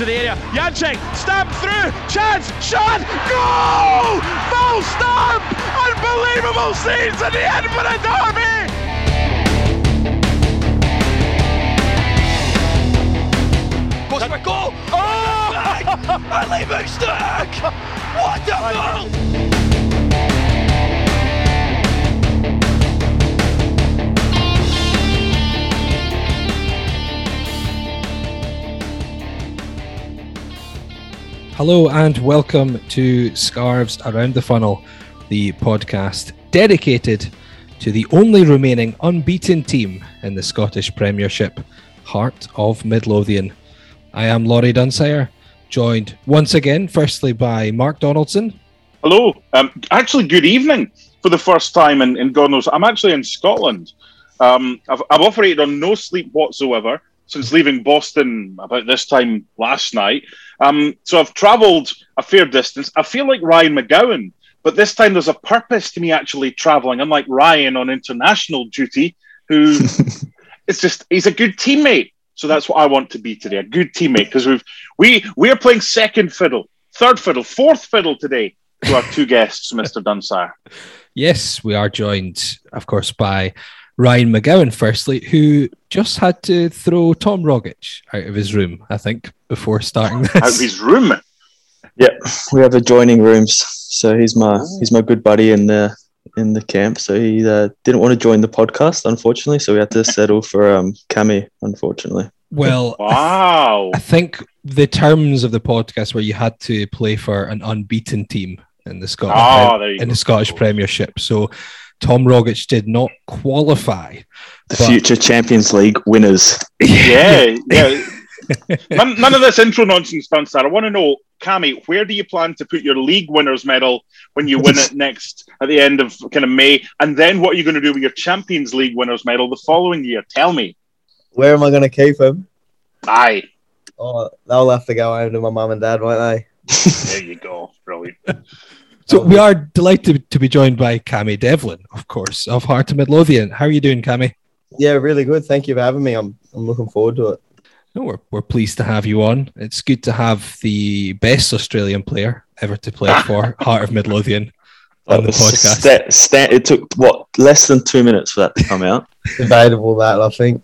into the area. Janczek, stamp through, chance, shot, goal! Full stamp! Unbelievable scenes at the end for the derby! Bosberg goal! Oh! Ali Moostak! What a goal! Hello and welcome to Scarves Around the Funnel, the podcast dedicated to the only remaining unbeaten team in the Scottish Premiership, Heart of Midlothian. I am Laurie Dunsire, joined once again, firstly by Mark Donaldson. Hello. Um, actually, good evening for the first time in, in God knows. I'm actually in Scotland. Um, I've, I've operated on no sleep whatsoever since leaving Boston about this time last night. Um, so I've travelled a fair distance. I feel like Ryan McGowan, but this time there's a purpose to me actually travelling, unlike Ryan on international duty, who it's just he's a good teammate. So that's what I want to be today, a good teammate, because we've we we are playing second fiddle, third fiddle, fourth fiddle today to our two guests, Mr. Dunsire. Yes, we are joined, of course, by Ryan McGowan, firstly, who just had to throw Tom Rogic out of his room, I think, before starting this. Out of his room. Yep, we have adjoining rooms. So he's my he's my good buddy in the in the camp. So he uh, didn't want to join the podcast, unfortunately. So we had to settle for um, Cammy, unfortunately. Well, Wow. I think the terms of the podcast where you had to play for an unbeaten team in the Scottish there in the Scottish Premiership. So Tom Rogic did not qualify. The But- future Champions League winners. Yeah, yeah. none, none of this intro nonsense, Dunsire. I want to know, Cammy, where do you plan to put your league winners medal when you win it next at the end of kind of May? And then what are you going to do with your Champions League winners medal the following year? Tell me. Where am I going to keep them? Aye, Oh, they'll have to go home to my mum and dad, won't they? there you go. Brilliant. So oh, we are delighted to be joined by Cammy Devlin, of course, of Heart of Midlothian. How are you doing, Cammy? Yeah, really good. Thank you for having me. I'm I'm looking forward to it. No, we're, we're pleased to have you on. It's good to have the best Australian player ever to play for Heart of Midlothian oh, on the podcast. sta- sta- it took what less than two minutes for that to come out. Debatable that, I think.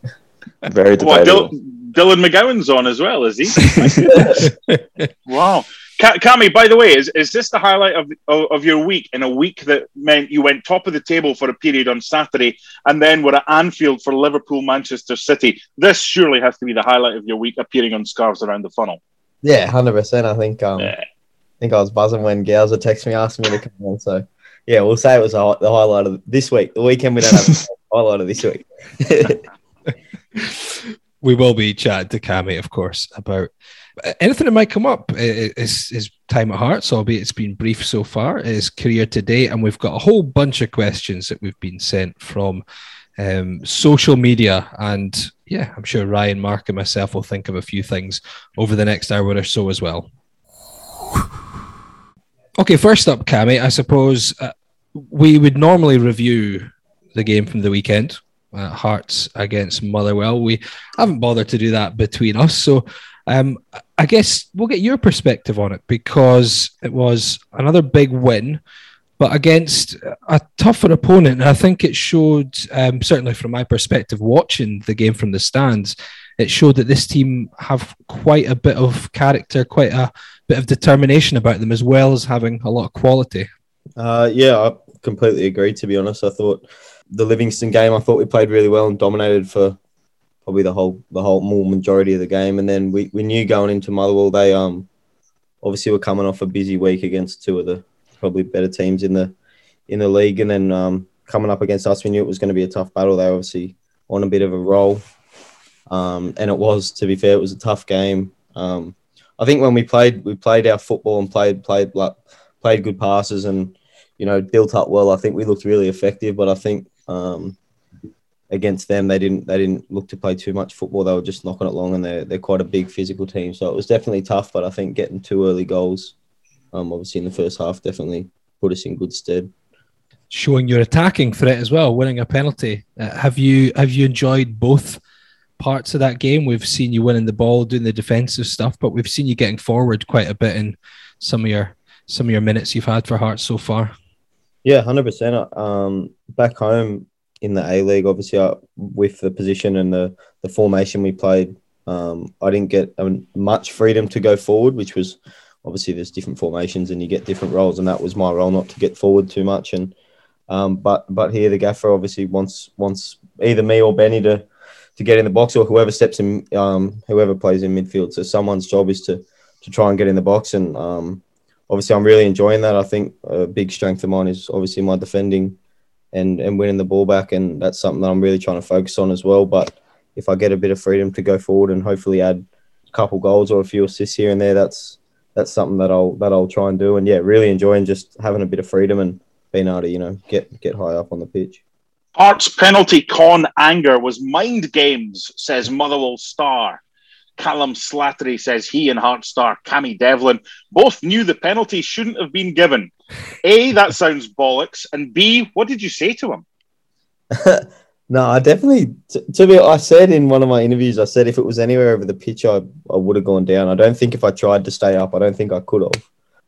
Very What, debatable. Dil- Dylan McGowan's on as well, is he? wow. Ca- Cammy, by the way, is, is this the highlight of, of of your week in a week that meant you went top of the table for a period on Saturday and then were at Anfield for Liverpool, Manchester City? This surely has to be the highlight of your week appearing on Scarves Around the Funnel. Yeah, hundred percent. I think um, Yeah. I think I was buzzing when Gowser texted me asking me to come on. So yeah, we'll say it was a, the highlight of this week. The weekend we don't have a highlight of this week. we will be chatting to Cami, of course, about anything that might come up. is, I- His, his time at Hearts, albeit it's been brief so far, his career today, and we've got a whole bunch of questions that we've been sent from um, social media. And yeah, I'm sure Ryan, Mark, and myself will think of a few things over the next hour or so as well. Okay, first up, Cammy, I suppose uh, we would normally review the game from the weekend, uh, Hearts against Motherwell. We haven't bothered to do that between us, so um, I guess we'll get your perspective on it because it was another big win, but against a tougher opponent. And I think it showed, um, certainly from my perspective, watching the game from the stands, it showed that this team have quite a bit of character, quite a bit of determination about them, as well as having a lot of quality. Uh, yeah, I completely agree. To be honest, I thought the Livingston game, I thought we played really well and dominated for probably the whole the whole more majority of the game. And then we, we knew going into Motherwell, they um obviously were coming off a busy week against two of the probably better teams in the in the league, and then um, coming up against us, we knew it was going to be a tough battle. They obviously on a bit of a roll, um, and it was. To be fair, it was a tough game. Um, I think when we played, we played our football and played played like played good passes and you know built up well. I think we looked really effective, but I think um, against them they didn't they didn't look to play too much football. They were just knocking it long, and they're they're quite a big physical team. So it was definitely tough. But I think getting two early goals, um, obviously in the first half, definitely put us in good stead. Showing your attacking threat as well, winning a penalty. Uh, have you have you enjoyed both parts of that game. We've seen you winning the ball, doing the defensive stuff, but we've seen you getting forward quite a bit in some of your some of your minutes you've had for Hearts so far. Yeah, hundred percent. Um, back home in the A League, obviously, I, with the position and the the formation we played, um, I didn't get um, much freedom to go forward, which was obviously there's different formations and you get different roles, and that was my role not to get forward too much. And um, but but here the gaffer obviously wants wants either me or Benny to to get in the box or whoever steps in, um, whoever plays in midfield. So someone's job is to to try and get in the box, and um, obviously I'm really enjoying that. I think a big strength of mine is obviously my defending and and winning the ball back, and that's something that I'm really trying to focus on as well. But if I get a bit of freedom to go forward and hopefully add a couple goals or a few assists here and there, that's that's something that I'll that I'll try and do. And yeah, really enjoying just having a bit of freedom and being able to you know get get high up on the pitch. Hearts penalty con anger was mind games, says Motherwell star. Callum Slattery says he and Heart star Cammy Devlin both knew the penalty shouldn't have been given. A, that sounds bollocks. And B, what did you say to him? no, I definitely, t- to be, I said in one of my interviews, I said if it was anywhere over the pitch, I, I would have gone down. I don't think if I tried to stay up, I don't think I could have.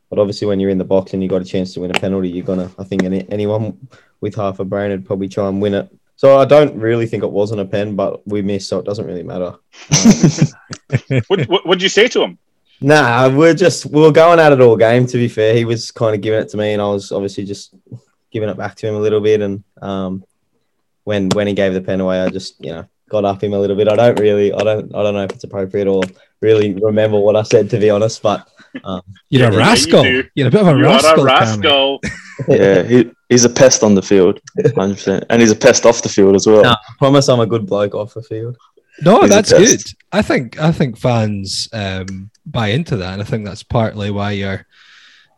But obviously, when you're in the box and you got a chance to win a penalty, you're gonna. I think any, anyone with half a brain would probably try and win it. So I don't really think it wasn't a pen, but we missed, so it doesn't really matter. what would you say to him? Nah, we're just we were going at it all game. To be fair, he was kind of giving it to me, and I was obviously just giving it back to him a little bit. And um, when when he gave the pen away, I just you know got up him a little bit. I don't really, I don't, I don't know if it's appropriate or really remember what I said to be honest, but um, you're a rascal. You are a bit of a you rascal. a rascal. yeah, he, he's a pest on the field, hundred percent, and he's a pest off the field as well. I promise I'm a good bloke off the field. No, that's good. I think I think fans um, buy into that, and I think that's partly why you're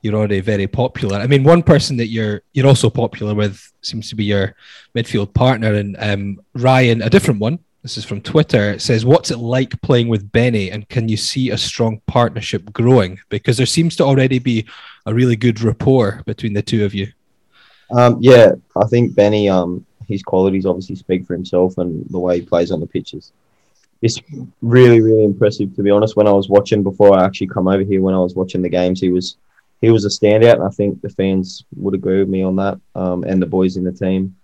you're already very popular. I mean, one person that you're you're also popular with seems to be your midfield partner, and um, Ryan, a different one, this is from Twitter. It says, What's it like playing with Benny? And can you see a strong partnership growing? Because there seems to already be a really good rapport between the two of you. Um, yeah, I think Benny, um, his qualities obviously speak for himself and the way he plays on the pitches. It's really, really impressive to be honest. When I was watching before I actually come over here, when I was watching the games, he was he was a standout, and I think the fans would agree with me on that, um, and the boys in the team.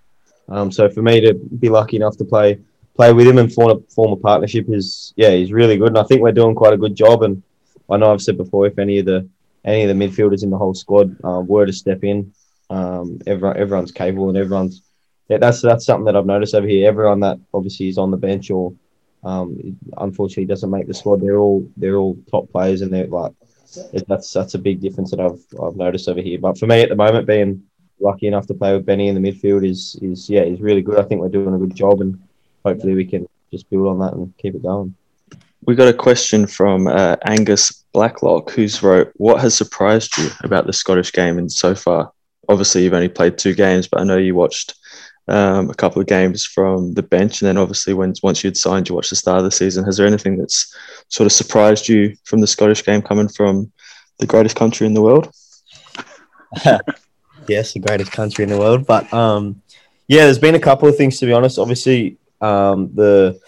Um, so for me to be lucky enough to play play with him and form a, form a partnership is yeah he's really good and I think we're doing quite a good job and I know I've said before if any of the any of the midfielders in the whole squad uh, were to step in um, everyone everyone's capable and everyone's yeah, that's that's something that I've noticed over here everyone that obviously is on the bench or um, unfortunately doesn't make the squad they're all they're all top players and they're like that's that's a big difference that I've I've noticed over here but for me at the moment being lucky enough to play with Benny in the midfield is is yeah he's really good I think we're doing a good job and hopefully we can just build on that and keep it going. We got a question from uh, Angus Blacklock, who's wrote, "What has surprised you about the Scottish game and so far? Obviously, you've only played two games, but I know you watched um, a couple of games from the bench, and then obviously, when once you'd signed, you watched the start of the season. Has there anything that's sort of surprised you from the Scottish game coming from the greatest country in the world?" yes, the greatest country in the world, but um, yeah, there's been a couple of things to be honest. Obviously, um, the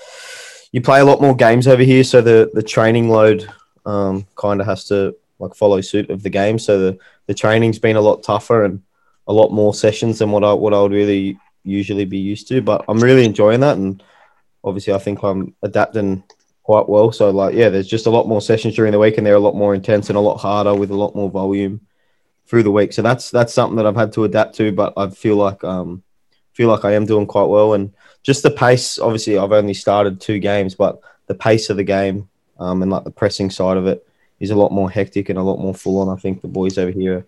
you play a lot more games over here, so the the training load um, kind of has to like follow suit of the game. So the the training's been a lot tougher and a lot more sessions than what I what I would really usually be used to. But I'm really enjoying that, and obviously I think I'm adapting quite well. So like yeah, there's just a lot more sessions during the week, and they're a lot more intense and a lot harder with a lot more volume through the week. So that's that's something that I've had to adapt to, but I feel like um feel like I am doing quite well and just the pace. Obviously, I've only started two games, but the pace of the game um, and like the pressing side of it is a lot more hectic and a lot more full on. I think the boys over here are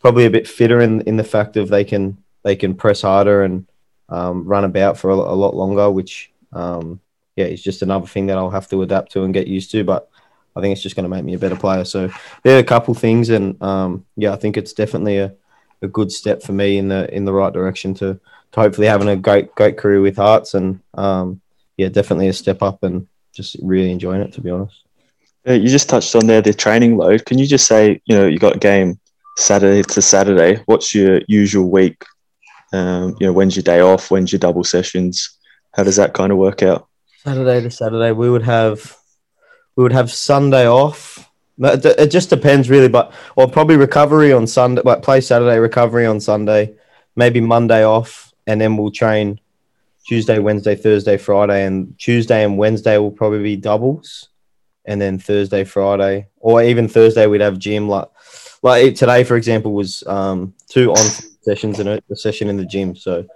probably a bit fitter in in the fact of they can they can press harder and um, run about for a, a lot longer, which um, yeah is just another thing that I'll have to adapt to and get used to. But I think it's just going to make me a better player. So there are a couple things, and um, yeah, I think it's definitely a, a good step for me in the in the right direction to to hopefully having a great great career with Hearts and um, yeah, definitely a step up and just really enjoying it to be honest. you just touched on there the training load. Can you just say you know you got a game Saturday to Saturday? What's your usual week? Um, you know, when's your day off? When's your double sessions? How does that kind of work out? Saturday to Saturday, we would have we would have Sunday off. It just depends really, but or probably recovery on Sunday, like play Saturday, recovery on Sunday, maybe Monday off, and then we'll train Tuesday, Wednesday, Thursday, Friday, and Tuesday and Wednesday will probably be doubles, and then Thursday, Friday, or even Thursday we'd have gym. Like like today, for example, was um, two on sessions and a, a session in the gym. So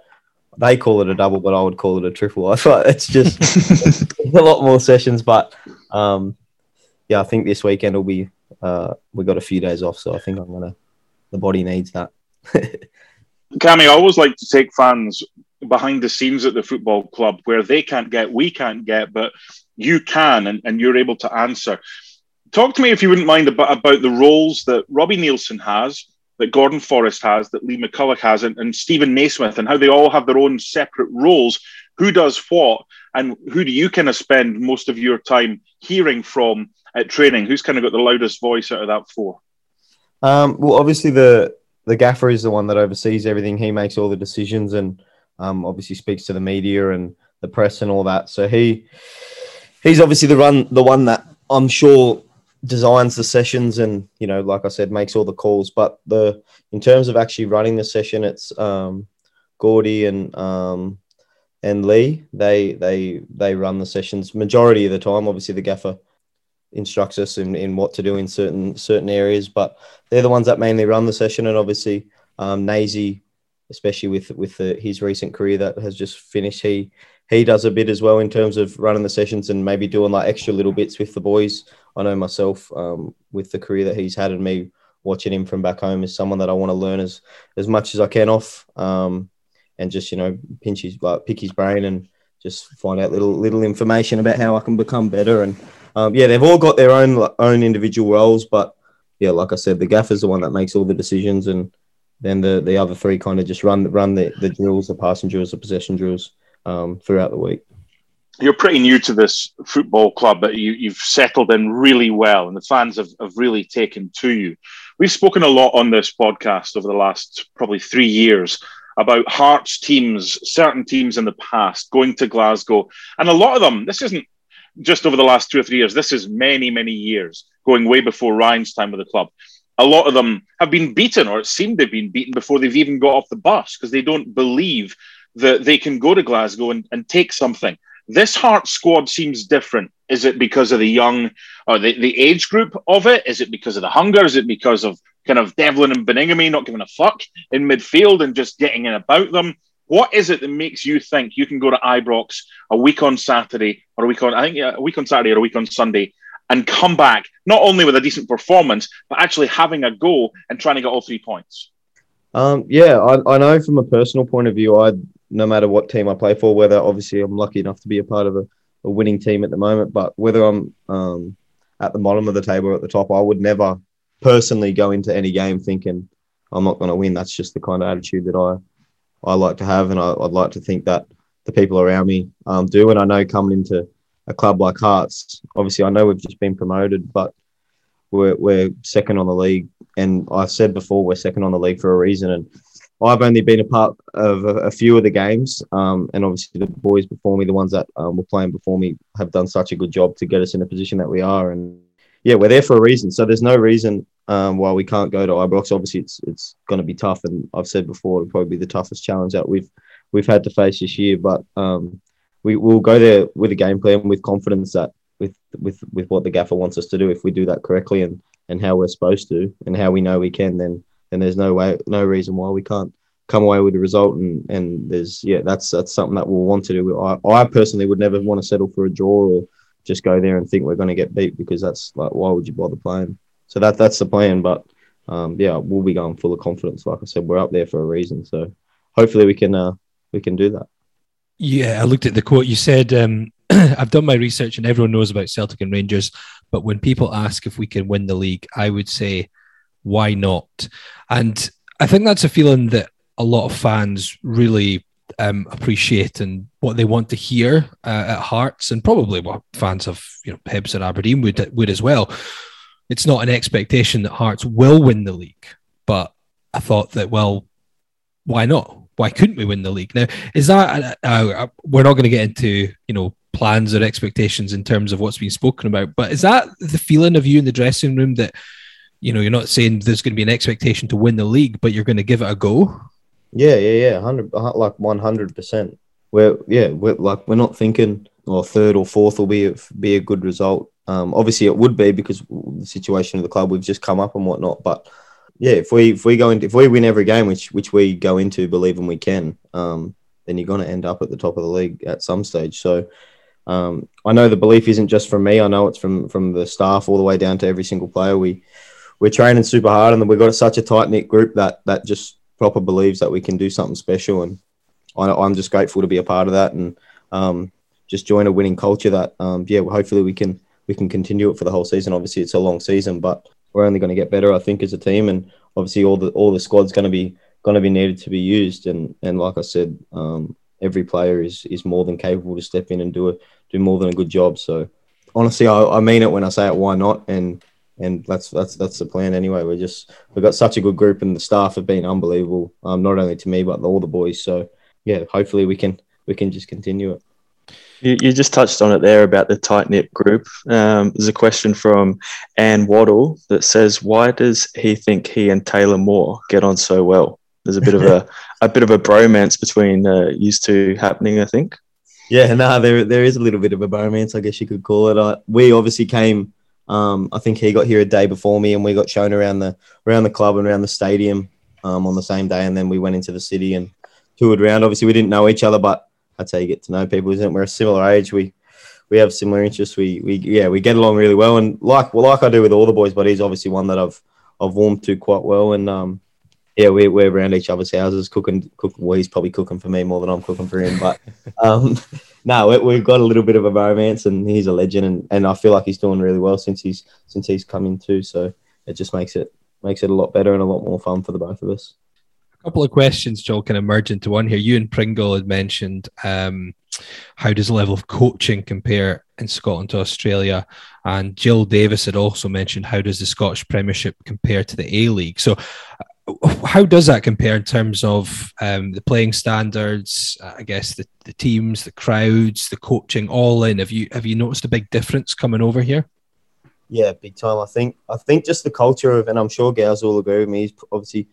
they call it a double, but I would call it a triple. I thought it's just it's a lot more sessions, but um, yeah, I think this weekend will be. Uh, we got a few days off, so I think I'm gonna. The body needs that. Cammy, I always like to take fans behind the scenes at the football club where they can't get, we can't get, but you can, and, and you're able to answer. Talk to me, if you wouldn't mind, about, about the roles that Robbie Neilson has, that Gordon Forrest has, that Lee McCulloch has, and, and Steven Naismith, and how they all have their own separate roles. Who does what, and who do you kind of spend most of your time hearing from at training? Who's kind of got the loudest voice out of that four? Um, well, obviously the the gaffer is the one that oversees everything. He makes all the decisions and um, obviously speaks to the media and the press and all that. So he he's obviously the run the one that I'm sure designs the sessions and you know like I said makes all the calls. But the in terms of actually running the session, it's um, Gordy and um, and Lee. They they they run the sessions majority of the time. Obviously the gaffer instructs us in, in what to do in certain certain areas, but they're the ones that mainly run the session. And obviously um, Nazy especially with with the, his recent career that has just finished. He he does a bit as well in terms of running the sessions and maybe doing like extra little bits with the boys. I know myself um, with the career that he's had and me watching him from back home is someone that I want to learn as as much as I can off, um, and just you know pinch his like pick his brain and just find out little little information about how I can become better. And um, yeah, they've all got their own own individual roles, but yeah, like I said, the gaffer's the one that makes all the decisions and then the the other three kind of just run run the, the drills, the passing drills, the possession drills um, throughout the week. You're pretty new to this football club, but you, you've settled in really well, and the fans have, have really taken to you. We've spoken a lot on this podcast over the last probably three years about Hearts teams, certain teams in the past going to Glasgow, and a lot of them. This isn't just over the last two or three years. This is many, many years, going way before Ryan's time with the club a lot of them have been beaten, or it seemed they've been beaten before they've even got off the bus because they don't believe that they can go to Glasgow and, and take something. This Heart squad seems different. Is it because of the young or the, the age group of it? Is it because of the hunger? Is it because of kind of Devlin and Baningime not giving a fuck in midfield and just getting in about them? What is it that makes you think you can go to Ibrox a week on Saturday or a week on I think a week on Saturday or a week on Sunday and come back not only with a decent performance, but actually having a go and trying to get all three points? Um, yeah, I, I know from a personal point of view, I no matter what team I play for, whether obviously I'm lucky enough to be a part of a, a winning team at the moment, but whether I'm um, at the bottom of the table or at the top, I would never personally go into any game thinking I'm not going to win. That's just the kind of attitude that I I like to have, and I, would like to think that the people around me um, do. And I know coming into a club like Hearts, obviously, I know we've just been promoted, but we're, we're second on the league. And I've said before, we're second on the league for a reason. And I've only been a part of a, a few of the games. Um, and obviously, the boys before me, the ones that um, were playing before me, have done such a good job to get us in the position that we are. And yeah, we're there for a reason. So there's no reason um, why we can't go to Ibrox. Obviously, it's it's going to be tough, and I've said before, it'll probably be the toughest challenge that we've we've had to face this year. But um, we will go there with a game plan with confidence that with with with what the gaffer wants us to do if we do that correctly and and how we're supposed to and how we know we can then then there's no way no reason why we can't come away with a result. And and there's yeah that's that's something that we'll want to do. I, I personally would never want to settle for a draw or just go there and think we're going to get beat because that's like why would you bother playing? So that that's the plan but um, yeah we'll be going full of confidence. Like I said we're up there for a reason. So hopefully we can uh, we can do that. Yeah, I looked at the quote. You said, um, I've done my research and everyone knows about Celtic and Rangers. But when people ask if we can win the league, I would say, why not? And I think that's a feeling that a lot of fans really um, appreciate and what they want to hear uh, at Hearts, and probably what fans of you know Hibs and Aberdeen would would as well. It's not an expectation that Hearts will win the league, but I thought that well, why not? why couldn't we win the league? Now, is that uh, uh, we're not going to get into you know plans or expectations in terms of what's been spoken about. But is that the feeling of you in the dressing room that you know you're not saying there's going to be an expectation to win the league, but you're going to give it a go? Yeah, yeah, yeah, hundred like one hundred percent. We're yeah, we're like we're not thinking or third or fourth will be a, be a good result. Um, obviously, it would be because the situation of the club we've just come up and whatnot. But yeah, if we if we go into if we win every game, which which we go into believing we can, um, then you're going to end up at the top of the league at some stage. So um, I know the belief isn't just from me. I know it's from from the staff all the way down to every single player. We we're training super hard, and we've got such a tight knit group that that just proper believes that we can do something special. And I, I'm just grateful to be a part of that. And um, just join a winning culture that um, yeah hopefully we can we can continue it for the whole season obviously it's a long season but we're only going to get better i think as a team and obviously all the all the squad's going to be going to be needed to be used and and like i said um, every player is is more than capable to step in and do it do more than a good job so honestly I, I mean it when i say it why not and and that's that's that's the plan anyway we're just we've got such a good group and the staff have been unbelievable um, not only to me but all the boys so yeah hopefully we can we can just continue it you, you just touched on it there about the tight knit group. Um, there's a question from Anne Waddle that says, "Why does he think he and Taylor Moore get on so well?" There's a bit of a a bit of a bromance between uh, used two happening, I think. Yeah, no, there there is a little bit of a bromance, I guess you could call it. Uh, we obviously came. Um, I think he got here a day before me, and we got shown around the around the club and around the stadium um, on the same day, and then we went into the city and toured around. Obviously, we didn't know each other, but that's how you get to know people, isn't it? We're a similar age. We we have similar interests. We we yeah we get along really well. And like well like I do with all the boys, but he's obviously one that I've I've warmed to quite well. And um yeah we're we're around each other's houses cooking cooking. Well, he's probably cooking for me more than I'm cooking for him. But um no, we, have got a little bit of a romance, and he's a legend, and, and I feel like he's doing really well since he's since he's come in too. So it just makes it makes it a lot better and a lot more fun for the both of us A couple of questions, Joel, can emerge into one here. Ewan Pringle had mentioned um, how does the level of coaching compare in Scotland to Australia? And Jill Davis had also mentioned how does the Scottish Premiership compare to the A League? So, how does that compare in terms of um, the playing standards? Uh, I guess the, the teams, the crowds, the coaching, all in. Have you have you noticed a big difference coming over here? Yeah, big time. I think I think just the culture of, and I'm sure Gals will agree with me. He's obviously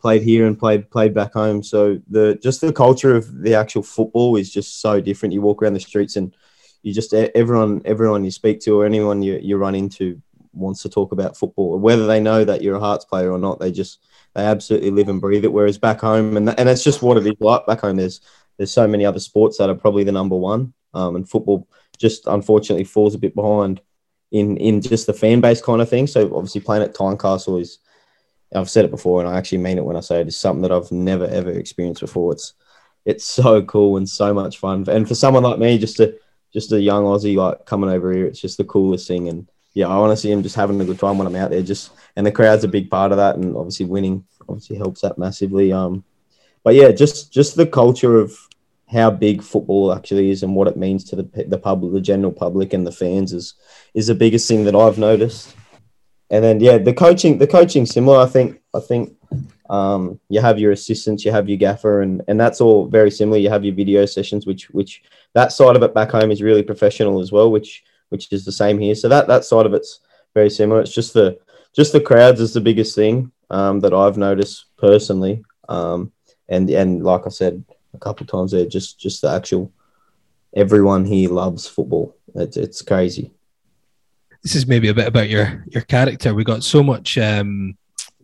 played here and played played back home. So the just the culture of the actual football is just so different. You walk around the streets and you just everyone everyone you speak to or anyone you, you run into wants to talk about football, whether they know that you're a Hearts player or not. They just they absolutely live and breathe it. Whereas back home, and and it's just what it is like back home. There's there's so many other sports that are probably the number one, um, and football just unfortunately falls a bit behind in in just the fan base kind of thing. So obviously playing at Tynecastle is I've said it before, and I actually mean it when I say it. It's something that I've never ever experienced before. It's it's so cool and so much fun. And for someone like me, just a just a young Aussie like coming over here, it's just the coolest thing. And yeah, I want to see am just having a good time when I'm out there. Just and the crowd's a big part of that, and obviously winning obviously helps that massively. Um, but yeah, just just the culture of how big football actually is and what it means to the the public, the general public, and the fans is is the biggest thing that I've noticed and then yeah, the coaching the coaching similar. I think I think um, you have your assistants, you have your gaffer, and and that's all very similar. You have your video sessions, which which that side of it back home is really professional as well, which which is the same here. So that that side of it's very similar. It's just the just the crowds is the biggest thing um, that I've noticed personally. Um, and and like I said a couple times there, just just the actual everyone here loves football. It's it's crazy this is maybe a bit about your your character. We got so much um,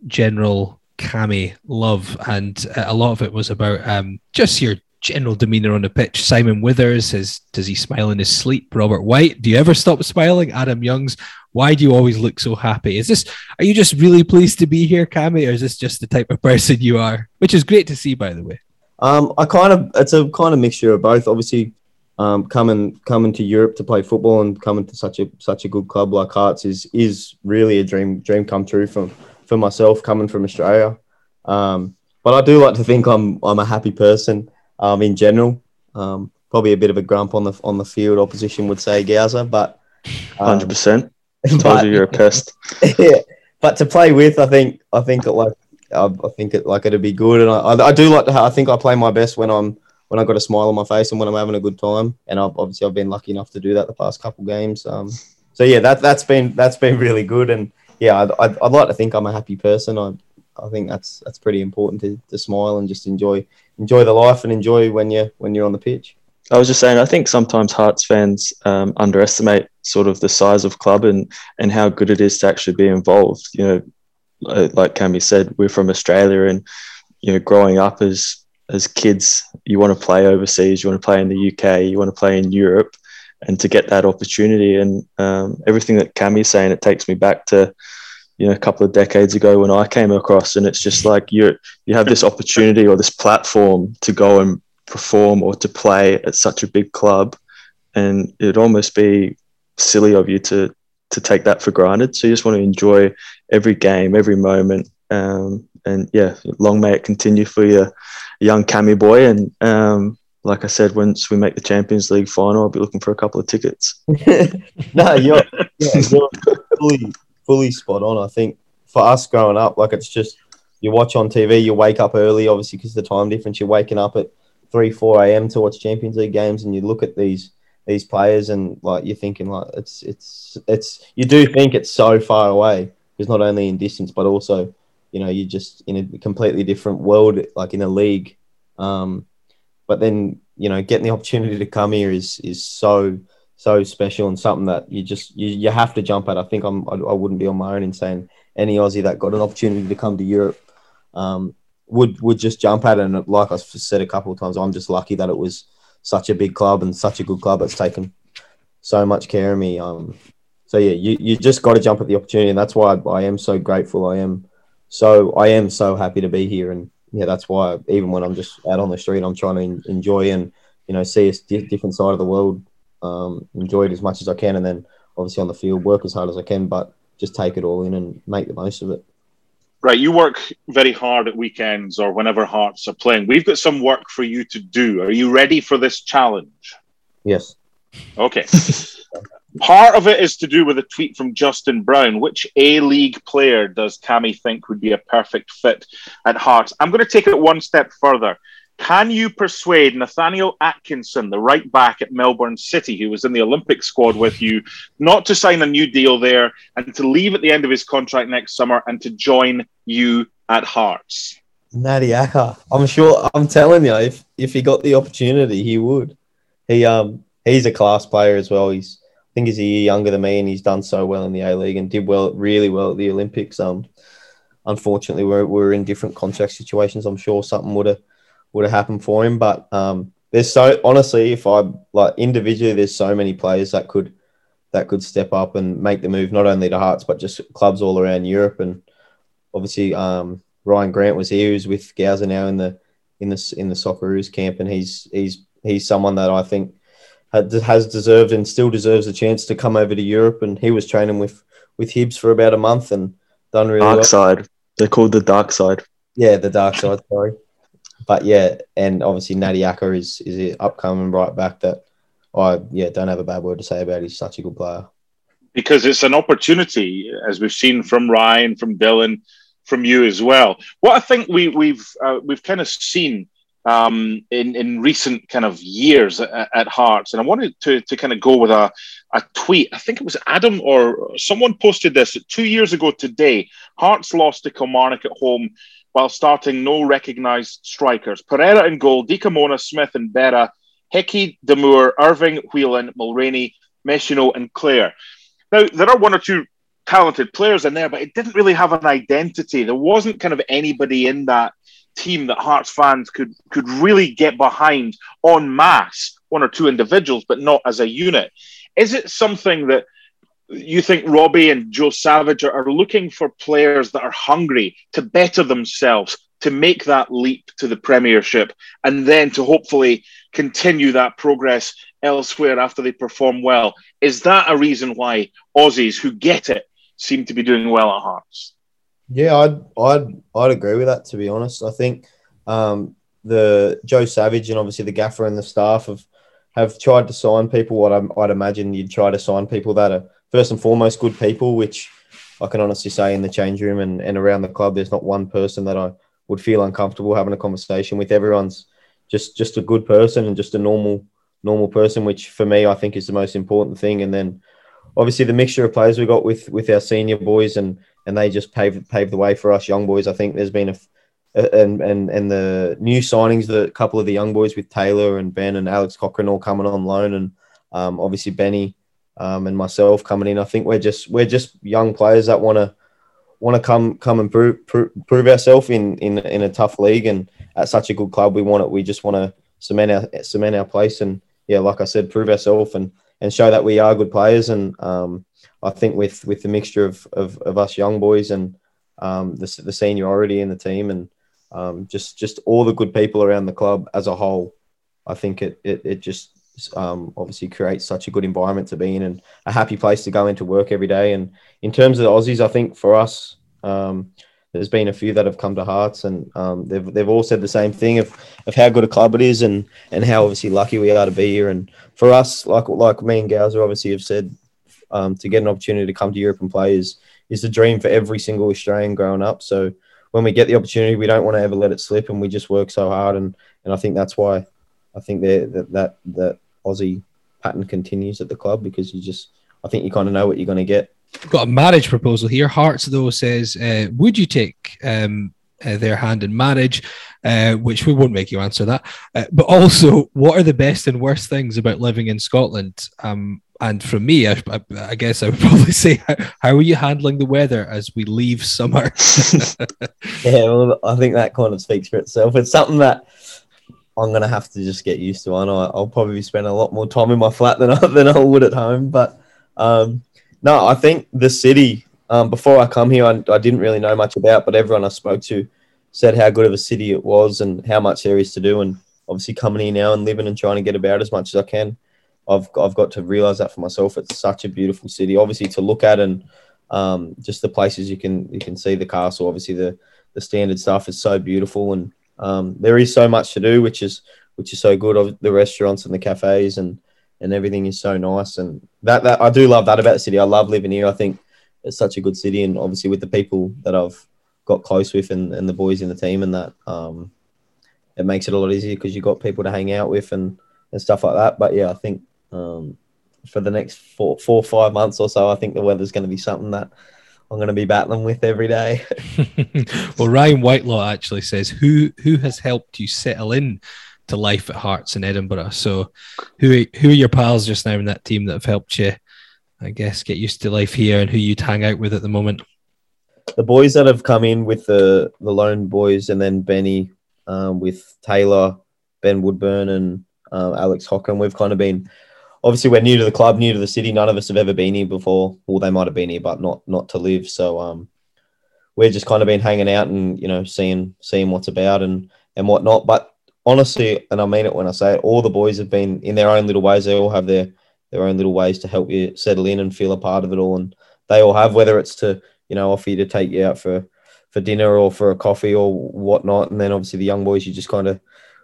general Cammy love, and a lot of it was about um, just your general demeanor on the pitch. Simon Withers says, "Does he smile in his sleep?" Robert White, do you ever stop smiling? Adam Youngs, why do you always look so happy? Is this are you just really pleased to be here, Cammy, or is this just the type of person you are? Which is great to see, by the way. Um, I kind of it's a kind of mixture of both. Obviously, um, coming coming to Europe to play football and coming to such a such a good club like Hearts is is really a dream dream come true for for myself coming from Australia. Um, but I do like to think I'm I'm a happy person um, in general. Um, probably a bit of a grump on the on the field. Opposition would say Gowser, but um, hundred percent. Told you you're a pest. yeah, but to play with, I think I think it like I, I think it like it'd be good, and I, I, I do like to. I think I play my best when I'm when I got a smile on my face and when I'm having a good time. And I've, obviously I've been lucky enough to do that the past couple games. Um, so yeah, that that's been that's been really good. And yeah, I'd, I'd, I'd like to think I'm a happy person. I I think that's that's pretty important to, to smile and just enjoy enjoy the life and enjoy when you when you're on the pitch. I was just saying, I think sometimes Hearts fans um, underestimate sort of the size of club and and how good it is to actually be involved. You know, like Cammy said, we're from Australia, and you know, growing up as as kids, you want to play overseas, you want to play in the UK, you want to play in Europe, and to get that opportunity and um, everything that Cammy's saying, it takes me back to you know a couple of decades ago when I came across, and it's just like you you have this opportunity or this platform to go and perform or to play at such a big club, and it'd almost be silly of you to to take that for granted. So you just want to enjoy every game, every moment, um, and yeah, long may it continue for your young Cammy boy. And um, like I said, once we make the Champions League final, I'll be looking for a couple of tickets. no, you're, yeah, you're fully fully spot on. I think for us growing up, like it's just you watch on TV, you wake up early, obviously because the time difference. You're waking up at three, four a.m. to watch Champions League games, and you look at these these players, and like you're thinking, like it's it's it's you do think it's so far away because not only in distance, but also you know you're just in a completely different world, like in a league. Um, but then you know getting the opportunity to come here is is so so special and something that you just you, you have to jump at. I think I'm I, I wouldn't be on my own in saying any Aussie that got an opportunity to come to Europe um, would would just jump at it. And like I've said a couple of times, I'm just lucky that it was such a big club and such a good club that's taken so much care of me. Um, so yeah, you, you just got to jump at the opportunity, and that's why I, I am so grateful. I am so I am so happy to be here, and yeah, that's why even when I'm just out on the street, I'm trying to enjoy and you know see a different side of the world um, enjoy it as much as I can, and then obviously on the field work as hard as I can, but just take it all in and make the most of it. Right, you work very hard at weekends or whenever Hearts are playing. We've got some work for you to do. Are you ready for this challenge? Yes. Okay. Part of it is to do with a tweet from Justin Brown. Which A League player does Cammy think would be a perfect fit at Hearts? I'm going to take it one step further. Can you persuade Nathaniel Atkinson, the right back at Melbourne City, who was in the Olympic squad with you, not to sign a new deal there and to leave at the end of his contract next summer and to join you at Hearts? Nadiaka, I'm sure. I'm telling you, if if he got the opportunity, he would. He um he's a class player as well. He's I think he's a year younger than me, and he's done so well in the A League and did well, really well at the Olympics. Um, unfortunately, we're we're in different contract situations. I'm sure something would have would have happened for him. But um, there's so honestly, if I like individually, there's so many players that could that could step up and make the move, not only to Hearts but just clubs all around Europe. And obviously, um, Ryan Grant was here, who's with Gowser now in the in the in the Socceroos camp, and he's he's he's someone that I think has deserved and still deserves a chance to come over to Europe. And he was training with with Hibs for about a month and done really dark well. side. They're called the dark side. Yeah, the dark side. Sorry but yeah, and obviously Nadiaka is is an upcoming right back that I yeah don't have a bad word to say about. He's such a good player because it's an opportunity, as we've seen from Ryan, from Dylan, from you as well. What I think we, we've uh, we've kind of seen um, in in recent kind of years at, at, Hearts, and I wanted to to kind of go with a a tweet. I think it was Adam or someone posted this two years ago today. Hearts lost to Kilmarnock at home while starting no recognised strikers. Pereira in goal, Dikamona, Smith and Berra, Hickey, Damour, Irving, Whelan, Mulraney, Meshino and Clare. Now, there are one or two talented players in there, but it didn't really have an identity. There wasn't kind of anybody in that team that Hearts fans could could really get behind en masse, one or two individuals, but not as a unit. Is it something that you think Robbie and Joe Savage are, looking for players that are hungry to better themselves, to make that leap to the Premiership, and then to hopefully continue that progress elsewhere after they perform well. Is that a reason why Aussies who get it seem to be doing well at Hearts? Yeah, I'd I'd I'd agree with that. To be honest, I think um, the Joe Savage and obviously the gaffer and the staff have have tried to sign people. What i I'd imagine you'd try to sign people that are first and foremost good people, which I can honestly say in the change room and, and around the club, there's not one person that I would feel uncomfortable having a conversation with. Everyone's just just a good person and just a normal normal person, which for me I think is the most important thing. And then obviously the mixture of players we got with with our senior boys and and they just pave pave the way for us young boys. I think there's been a and and and the new signings, the couple of the young boys with Taylor and Ben and Alex Cochrane all coming on loan, and um, obviously Benny um, and myself coming in. I think we're just we're just young players that want to want to come come and prove prove, ourselves in, in in a tough league and at such a good club. We want it. We just want to cement our cement our place and yeah, like I said, prove ourselves and and show that we are good players. And um, I think with with the mixture of of, of us young boys and um, the the seniority in the team and um, just just all the good people around the club as a whole, I think it it, it just um, obviously creates such a good environment to be in and a happy place to go into work every day. And in terms of the Aussies, I think for us, um, there's been a few that have come to Hearts, and um, they've they've all said the same thing of, of how good a club it is, and and how obviously lucky we are to be here. And for us, like like me and Gowser obviously have said, um, to get an opportunity to come to Europe and play is is the dream for every single Australian growing up. So when we get the opportunity, we don't want to ever let it slip, and we just work so hard. And and I think that's why I think that that that Aussie pattern continues at the club because you just I think you kind of know what you're going to get. Got a marriage proposal here. Hearts though says, uh, would you take um, uh, their hand in marriage? Uh, which we won't make you answer that. Uh, but also, what are the best and worst things about living in Scotland? Um, and from me, I, I, I, guess I would probably say, how, how, are you handling the weather as we leave summer? yeah, well, I think that kind of speaks for itself. It's something that I'm gonna have to just get used to. I know I'll probably spend a lot more time in my flat than I, than I would at home. But um, no, I think the city. Um, before I come here, I, I, didn't really know much about, but everyone I spoke to said how good of a city it was and how much there is to do. And obviously, coming here now and living and trying to get about as much as I can, I've I've got to realize that for myself. It's such a beautiful city, obviously to look at and um, just the places you can you can see the castle. Obviously, the the standard stuff is so beautiful and um, there is so much to do, which is which is so good. Of the restaurants and the cafes and and everything is so nice. And that that I do love that about the city. I love living here. I think it's such a good city, and obviously with the people that I've got close with and, and the boys in the team and that um, it makes it a lot easier because you've got people to hang out with and, and stuff like that. But yeah, I think um, for the next four, four, five months or so, I think the weather's going to be something that I'm going to be battling with every day. well, Ryan Whitelaw actually says, "Who who has helped you settle in to life at Hearts in Edinburgh?" So, who who are your pals just now in that team that have helped you, I guess, get used to life here, and who you'd hang out with at the moment? The boys that have come in with the the loan boys, and then Benny um, with Taylor, Ben Woodburn, and um, Alex Cochrane. We've kind of been obviously we're new to the club, new to the city. None of us have ever been here before. Well, they might have been here, but not not to live. So um, we're just kind of been hanging out and you know seeing seeing what's about and and whatnot. But honestly, and I mean it when I say it, all the boys have been in their own little ways. They all have their their own little ways to help you settle in and feel a part of it all. And they all have whether it's to you know offer you to take you out for for dinner or for a coffee or whatnot. And then obviously the young boys, you just kind of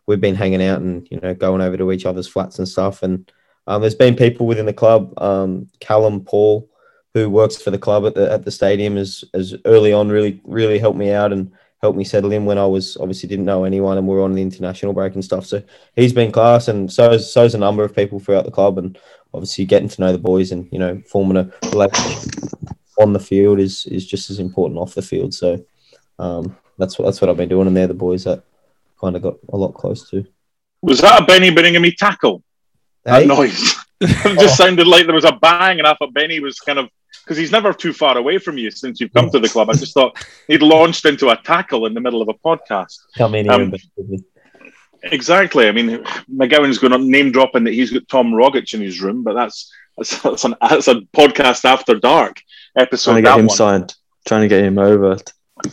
we've been hanging out and you know going over to each other's flats and stuff and um, there's been people within the club, um, Callum Paul, who works for the club at the at the stadium, as as early on really really helped me out and helped me settle in when I was obviously didn't know anyone and we are on the international break and stuff. So he's been class, and so so's a number of people throughout the club, and obviously getting to know the boys and you know forming a relationship on the field is is just as important off the field. So um, that's what that's what I've been doing, and they're the boys that kind of got a lot close to. Was that a Benny Baningime tackle? That noise. it just oh. sounded like there was a bang, and I thought Benny was kind of because he's never too far away from you since you've come to the club. I just thought he'd launched into a tackle in the middle of a podcast. Come in um, Exactly. I mean, McGowan's going to name dropping that he's got Tom Rogic in his room, but that's that's, that's, an, that's a podcast after dark episode. Trying to get him one. signed. Trying to get him over.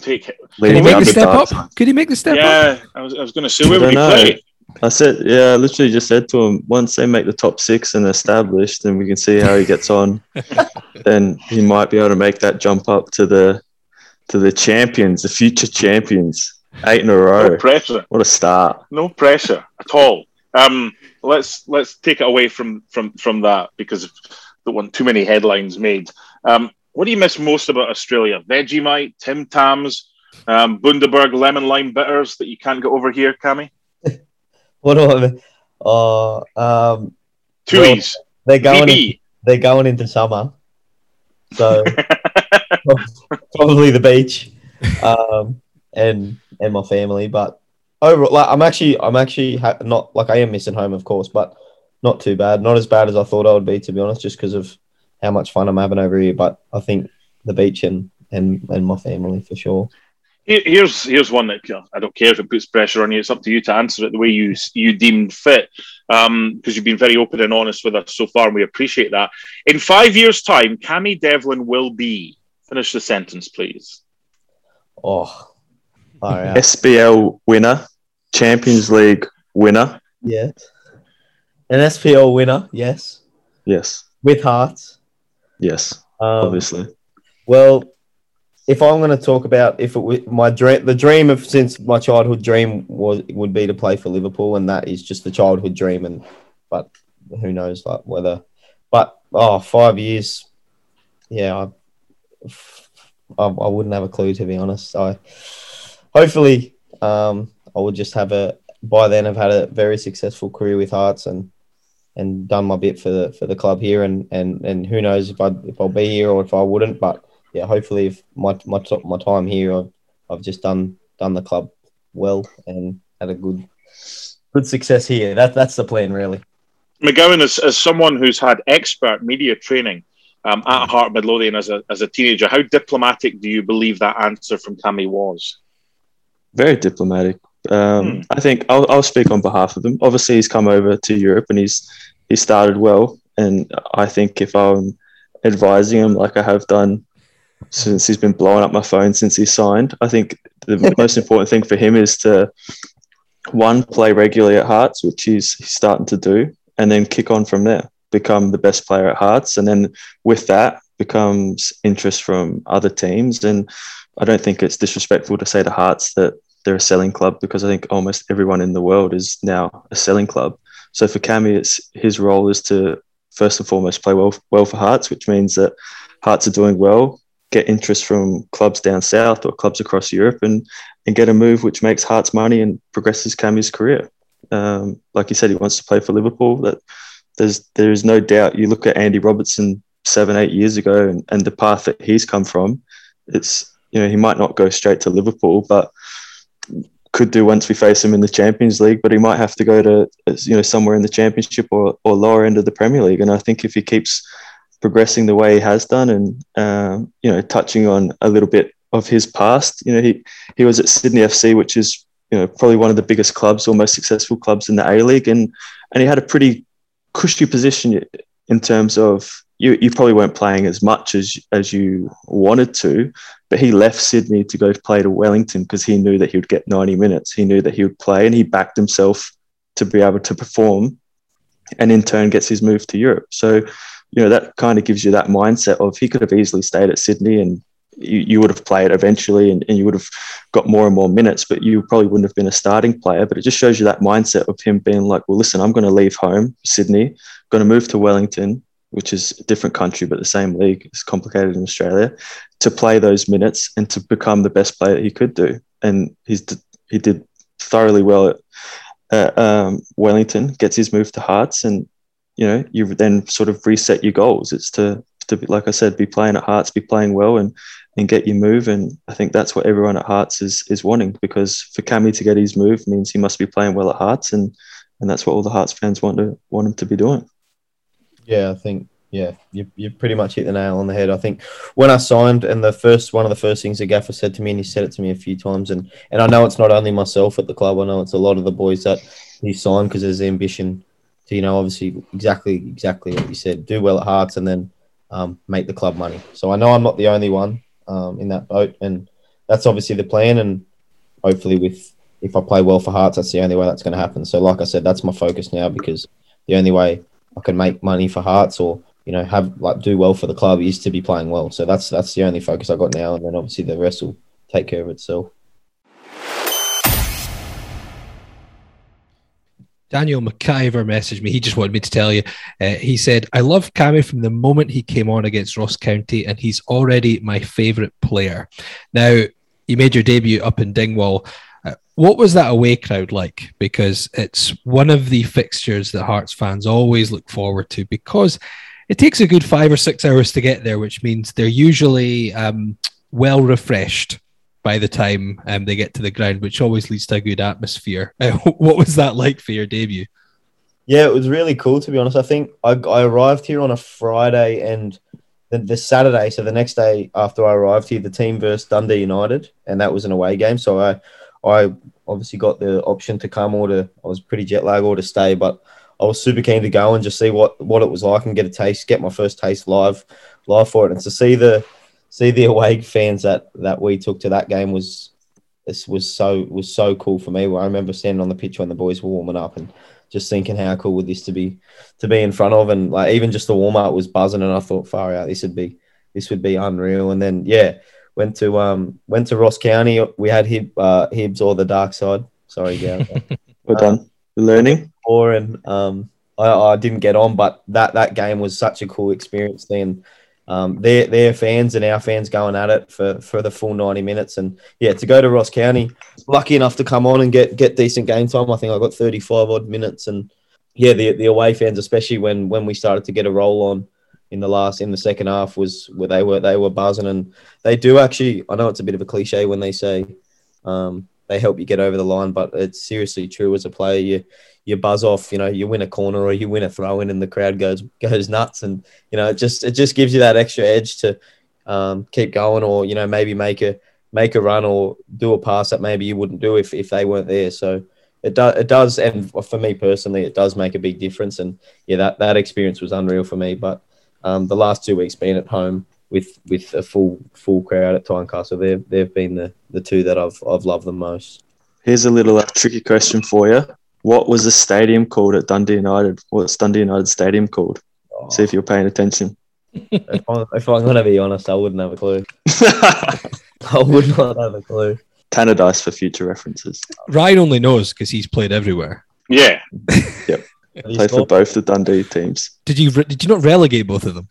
Take it. Could he make the step up? Could he make the step yeah, up? Yeah, I was, I was going to say where would he play? I said, yeah, I literally just said to him, once they make the top six and established, then we can see how he gets on. then he might be able to make that jump up to the to the champions, the future champions, eight in a row. No pressure. What a start. No pressure at all. Um, let's let's take it away from from from that because I don't want too many headlines made. Um, what do you miss most about Australia? Vegemite, Tim Tams, um, Bundaberg lemon lime bitters that you can't get over here, Cammy? What do I mean? Oh, um, Two Well, E's. they're going. BB. they're going into summer, so probably the beach, um, and and my family. But overall, like I'm actually, I'm actually ha- not like I am missing home, of course, but not too bad. Not as bad as I thought I would be, to be honest, just because of how much fun I'm having over here. But I think the beach and and and my family for sure. Here- Here's here's one that you know, I don't care if it puts pressure on you. It's up to you to answer it the way you you deem fit, because you've been very open and honest with us so far, and we appreciate that. In five years' time, Cammy Devlin will be. Finish the sentence, please. Oh, all right. SBL winner, Champions League winner. yes. An SPL winner, yes, Yes, with hearts. yes, Um, obviously. Well, if I'm going to talk about if it was my dream, the dream of since my childhood dream was would be to play for Liverpool, and that is just the childhood dream. And but who knows, like whether, but oh, five years, yeah, I, I, I wouldn't have a clue to be honest. I hopefully, um, I would just have a by then have had a very successful career with Hearts and and done my bit for the for the club here, and and and who knows if I if I'll be here or if I wouldn't, but yeah, hopefully, if my my my time here, I've I've just done done the club well and had a good good success here. That that's the plan, really. McGowan, as, as someone who's had expert media training um, at Heart Midlothian as a, as a teenager, how diplomatic do you believe that answer from Cammy was? Very diplomatic. Um, Hmm. I think I'll, I'll speak on behalf of him. Obviously, he's come over to Europe and he's he started well. And I think if I'm advising him like I have done since he's been blowing up my phone since he signed, I think the most important thing for him is to one play regularly at Hearts, which he's, he's starting to do, and then kick on from there. Become the best player at Hearts, and then with that becomes interest from other teams. And I don't think it's disrespectful to say to Hearts that they're a selling club because I think almost everyone in the world is now a selling club. So for Cammy, it's his role is to first and foremost play well well for Hearts, which means that Hearts are doing well, get interest from clubs down south or clubs across Europe, and and get a move which makes Hearts money and progresses Cammy's career. Um, like you said, he wants to play for Liverpool. That there's there is no doubt. You look at Andy Robertson seven eight years ago and, and the path that he's come from. It's you know he might not go straight to Liverpool, but could do once we face him in the Champions League, but he might have to go to you know somewhere in the Championship or, or lower end of the Premier League. And I think if he keeps progressing the way he has done, and um, you know touching on a little bit of his past, you know he he was at Sydney FC, which is you know probably one of the biggest clubs or most successful clubs in the A League, and and he had a pretty cushy position in terms of you, you probably weren't playing as much as as you wanted to, but he left Sydney to go play to Wellington because he knew that he would get 90 minutes. He knew that he would play and he backed himself to be able to perform and in turn gets his move to Europe. So, you know, that kind of gives you that mindset of he could have easily stayed at Sydney and you, you would have played eventually and, and you would have got more and more minutes, but you probably wouldn't have been a starting player. But it just shows you that mindset of him being like, well, listen, I'm going to leave home, Sydney, going to move to Wellington, which is a different country, but the same league. It's complicated in Australia to play those minutes and to become the best player he could do. And he's he did thoroughly well at, at um, Wellington, gets his move to Hearts, and you know you then sort of reset your goals. It's to to be, like I said, be playing at Hearts, be playing well, and and get your move. And I think that's what everyone at Hearts is is wanting because for Cammy to get his move means he must be playing well at Hearts, and and that's what all the Hearts fans want to want him to be doing. Yeah, I think yeah, you you pretty much hit the nail on the head. I think when I signed, and the first one of the first things the gaffer said to me, and he said it to me a few times, and and I know it's not only myself at the club. I know it's a lot of the boys that he signed because there's the ambition to you know obviously exactly exactly what you said, do well at Hearts, and then um, make the club money. So I know I'm not the only one um, in that boat, and that's obviously the plan. And hopefully, with if I play well for Hearts, that's the only way that's going to happen. So like I said, that's my focus now because the only way I can make money for Hearts or you know have like do well for the club is to be playing well. So that's that's the only focus I got now, and then obviously the rest will take care of itself. Daniel McIver messaged me. He just wanted me to tell you. Uh, he said, I love Cammy from the moment he came on against Ross County, and he's already my favourite player. Now, you made your debut up in Dingwall. Uh, What was that away crowd like? Because it's one of the fixtures that Hearts fans always look forward to because it takes a good five or six hours to get there, which means they're usually um, well refreshed by the time um, they get to the ground, which always leads to a good atmosphere. Uh, what was that like for your debut? Yeah, it was really cool to be honest. I think I, I arrived here on a Friday and the, the, Saturday, so the next day after I arrived here, the team versus Dundee United, and that was an away game. So I I obviously got the option to come or to I was pretty jet lag or to stay, but I was super keen to go and just see what what it was like and get a taste, get my first taste live live for it, and to see the see the away fans that that we took to that game was this was so was so cool for me. I remember standing on the pitch when the boys were warming up and just thinking how cool would this to be to be in front of. And like even just the warm up was buzzing and I thought far out this would be this would be unreal. And then yeah went to um went to Ross County. We had Hib, uh, Hibs or the dark side. Sorry yeah well done. Learning. or and um I, I didn't get on but that that game was such a cool experience then um, their their fans and our fans going at it for, for the full 90 minutes. And yeah, to go to Ross County, lucky enough to come on and get get decent game time. I think I got 35 odd minutes. And yeah, the the away fans, especially when when we started to get a roll on in the last in the second half, was where they were they were buzzing. And they do actually. I know it's a bit of a cliche when they say um, they help you get over the line, but it's seriously true as a player. You you buzz off, you know, you win a corner or you win a throw in and the crowd goes goes nuts. And, you know, it just it just gives you that extra edge to um, keep going or, you know, maybe make a make a run or do a pass that maybe you wouldn't do if, if they weren't there. So it does it does and for me personally it does make a big difference. And yeah, that, that experience was unreal for me. But um, the last two weeks being at home with with a full full crowd at Tynecastle, they've they've been the, the two that I've I've loved the most. Here's a little uh, tricky question for you. What was the stadium called at Dundee United? What's Dundee United Stadium called? Oh. See if you're paying attention. if, I'm, if I'm going to be honest, I wouldn't have a clue. I would not have a clue. Tannadice for future references. Ryan only knows because he's played everywhere. Yeah. yep. Played for both the Dundee teams. Did you re- did you not relegate both of them?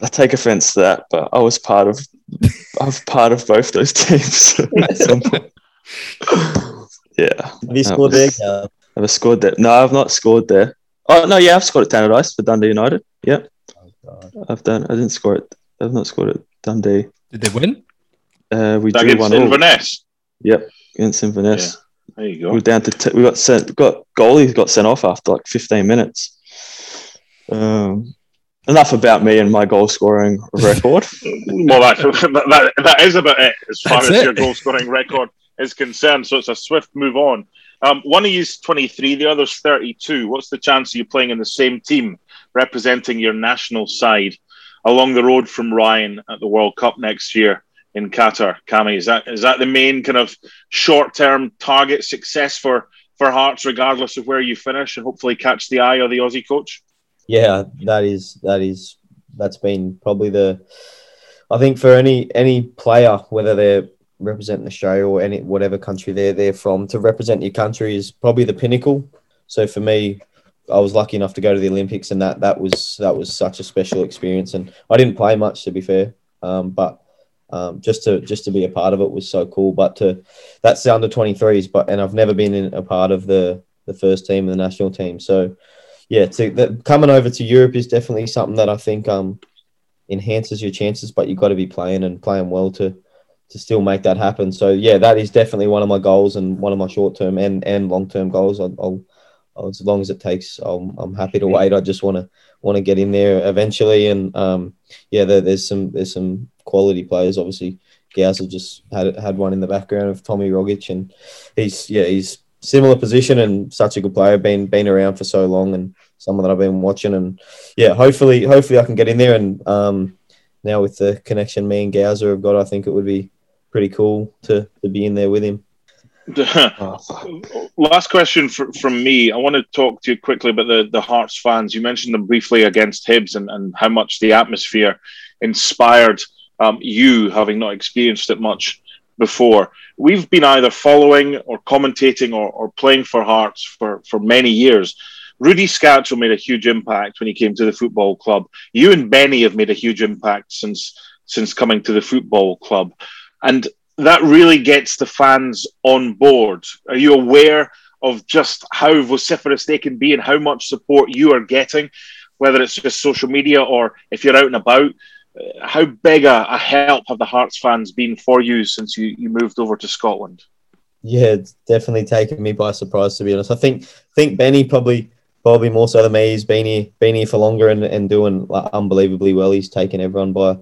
I take offence to that, but I was part of I was part of both those teams at some point. Yeah. Have you scored was, there? Have I scored there? No, I've not scored there. Oh no, yeah, I've scored at Tannadice for Dundee United. Yeah, oh, I've done. I didn't score it. I've not scored at Dundee. Did they win? Uh, we drew one Inverness. Yep, against Inverness. Yeah. There you go. We are down to t- we got sent. We got goalie got sent off after like 15 minutes. Um, enough about me and my goal scoring record. well, that, that, that is about it as far That's as it. your goal scoring record is concerned. So it's a swift move on. Um, one of you's 23, the other's 32. What's the chance of you playing in the same team, representing your national side along the road from Ryan at the World Cup next year in Qatar? Cammy, is that is that the main kind of short term target success for for Hearts, regardless of where you finish, and hopefully catch the eye of the Aussie coach? Yeah, that is that is that's been probably the. I think for any any player, whether they're representing Australia or any whatever country they're they're from to represent your country is probably the pinnacle. So for me, I was lucky enough to go to the Olympics, and that that was that was such a special experience. And I didn't play much to be fair, um, but um, just to just to be a part of it was so cool. But to that's the under 23s, but and I've never been in a part of the the first team, and the national team. So yeah, to the, coming over to Europe is definitely something that I think um enhances your chances. But you've got to be playing and playing well to to still make that happen. So yeah, that is definitely one of my goals and one of my short term and, and long term goals. I'll, I'll, as long as it takes, i am happy to wait. I just want to want to get in there eventually. And um, yeah, there, there's some there's some quality players. Obviously, Gowser just had had one in the background of Tommy Rogic, and he's yeah he's similar position and such a good player. Been been around for so long and someone that I've been watching. And yeah, hopefully hopefully I can get in there and. Um, now with the connection me and Gowser have got, I think it would be pretty cool to, to be in there with him. Last question for, from me. I want to talk to you quickly about the, the Hearts fans. You mentioned them briefly against Hibs and, and how much the atmosphere inspired um, you, having not experienced it much before. We've been either following or commentating or, or playing for Hearts for, for many years. Rudi Skácel made a huge impact when he came to the football club. You and Benny have made a huge impact since since coming to the football club. And that really gets the fans on board. Are you aware of just how vociferous they can be and how much support you are getting, whether it's just social media or if you're out and about? Uh, how big a, a help have the Hearts fans been for you since you, you moved over to Scotland? Yeah, it's definitely taken me by surprise to be honest. I think think Benny probably probably more so than me. He's been here been here for longer and, and doing like, unbelievably well. He's taken everyone by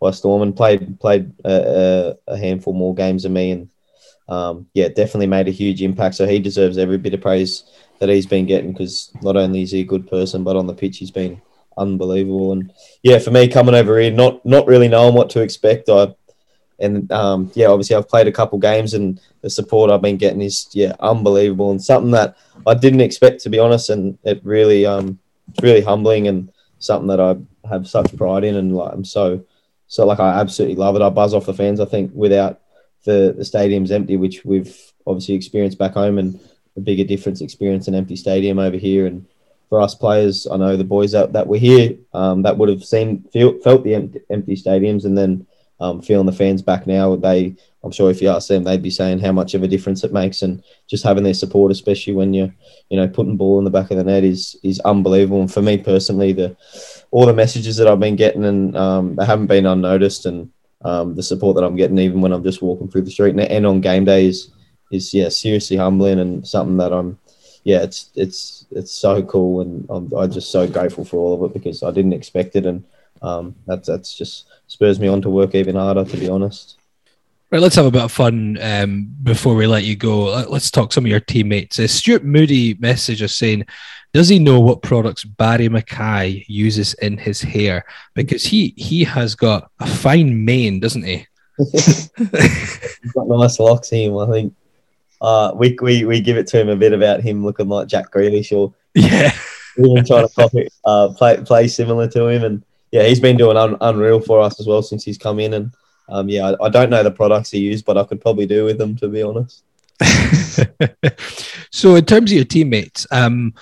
by storm and played played a, a handful more games than me and um, yeah, definitely made a huge impact. So he deserves every bit of praise that he's been getting because not only is he a good person, but on the pitch he's been unbelievable. And yeah, for me coming over here, not not really knowing what to expect, I and um, yeah, obviously I've played a couple games and the support I've been getting is yeah unbelievable and something that I didn't expect to be honest, and it really um really humbling and something that I have such pride in and like I'm so so like I absolutely love it. I buzz off the fans. I think without the the stadium's empty, which we've obviously experienced back home, and a bigger difference experience an empty stadium over here. And for us players, I know the boys that, that were here um, that would have seen feel, felt the empty, empty stadiums, and then um, feeling the fans back now. They, I'm sure, if you ask them, they'd be saying how much of a difference it makes, and just having their support, especially when you're, you know, putting ball in the back of the net, is is unbelievable. And for me personally, the all the messages that I've been getting, and um, they haven't been unnoticed, and um, the support that I'm getting, even when I'm just walking through the street and, and on game days, is yeah seriously humbling and something that I'm, yeah, it's it's it's so cool, and I'm, I'm just so grateful for all of it because I didn't expect it, and um, that's that's just spurs me on to work even harder, to be honest. Right, let's have a bit of fun um, before we let you go. Let's talk some of your teammates. Uh, Stuart Moody message us saying, does he know what products Barrie McKay uses in his hair? Because he he has got a fine mane, doesn't he? He's got nice locks, him. I think. Uh, we, we we give it to him a bit about him looking like Jack Grealish, or yeah, even trying to copy, uh, play play similar to him, and yeah, he's been doing un- unreal for us as well since he's come in. And um, yeah, I, I, don't know the products he used, but I could probably do with them to be honest. so, in terms of your teammates, um,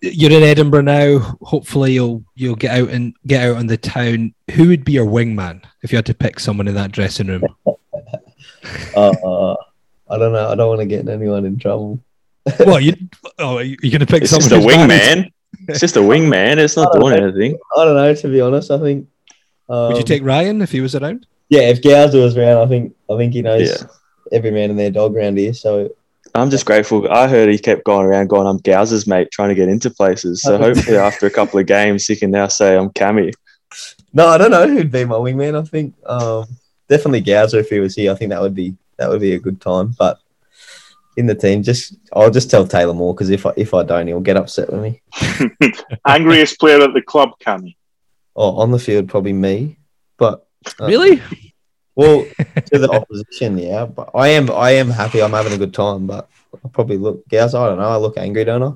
you're in Edinburgh now. Hopefully, you'll you'll get out and get out on the town. Who would be your wingman if you had to pick someone in that dressing room? uh, uh, I don't know. I don't want to get anyone in trouble. well, you oh, you're going to pick it's someone. Just a wingman. It's just a wingman. It's not doing know. anything. I don't know. To be honest, I think. Um, Would you take Ryan if he was around? Yeah, if Gowser was around, I think I think he knows yeah. every man and their dog around here. So I'm just grateful. I heard he kept going around going, I'm Gowser's mate, trying to get into places. So hopefully after a couple of games, he can now say I'm Cammy. No, I don't know who'd be my wingman. I think um, definitely Gowser if he was here. I think that would be that would be a good time. But in the team. Just I'll just tell Taylor Moore because if I if I don't, he'll get upset with me. Angriest player at the club, Cammy? Oh, on the field, probably me. But um, really, well, to the opposition, yeah. But I am I am happy. I'm having a good time. But I probably look, guys. I don't know. I look angry, don't I?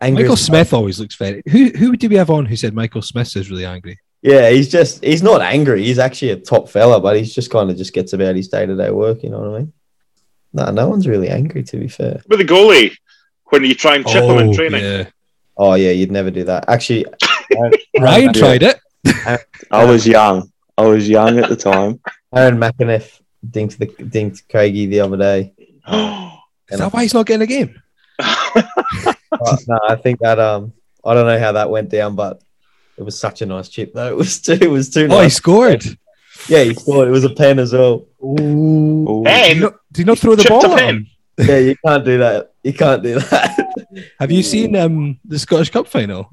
Angry Michael Smith always looks very. Who who did we have on who said Michael Smith is really angry? Yeah, he's just he's not angry. He's actually a top fella, but he's just kind of just gets about his day to day work. You know what I mean? No, no one's really angry. To be fair, with the goalie when you try and chip oh, him in oh, training. Yeah. Oh yeah, you'd never do that. Actually, Ryan tried it. I was young. I was young at the time. Aaron McEneff dinked the dinked Craigie the other day. Is that why he's not getting a game? no, I think that um, I don't know how that went down, but it was such a nice chip though. It was too. It was too. Oh, nice. he scored. Yeah, he scored. It was a pen as well. Ooh. Did, you not, did you not throw the ball? pen. Yeah, you can't do that. You can't do that. Have you seen um the Scottish Cup final?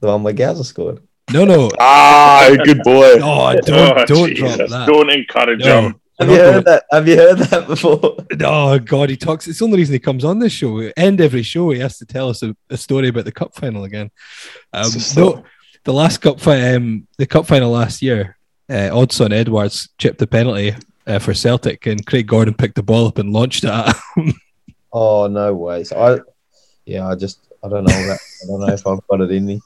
The one where Gowser scored. No, no. Ah, good boy. Oh, don't oh, don't drop that. Don't encourage no. him. Have you heard that? Have you heard that before? Oh God, he talks. It's the only reason he comes on this show. End every show, he has to tell us a, a story about the cup final again. Um, no, the last cup final, um, the cup final last year, uh, Odsonne Edouard chipped the penalty uh, for Celtic, and Craig Gordon picked the ball up and launched it at him. oh no way! So I, yeah, I just I don't know that. I don't know if I've got it in me.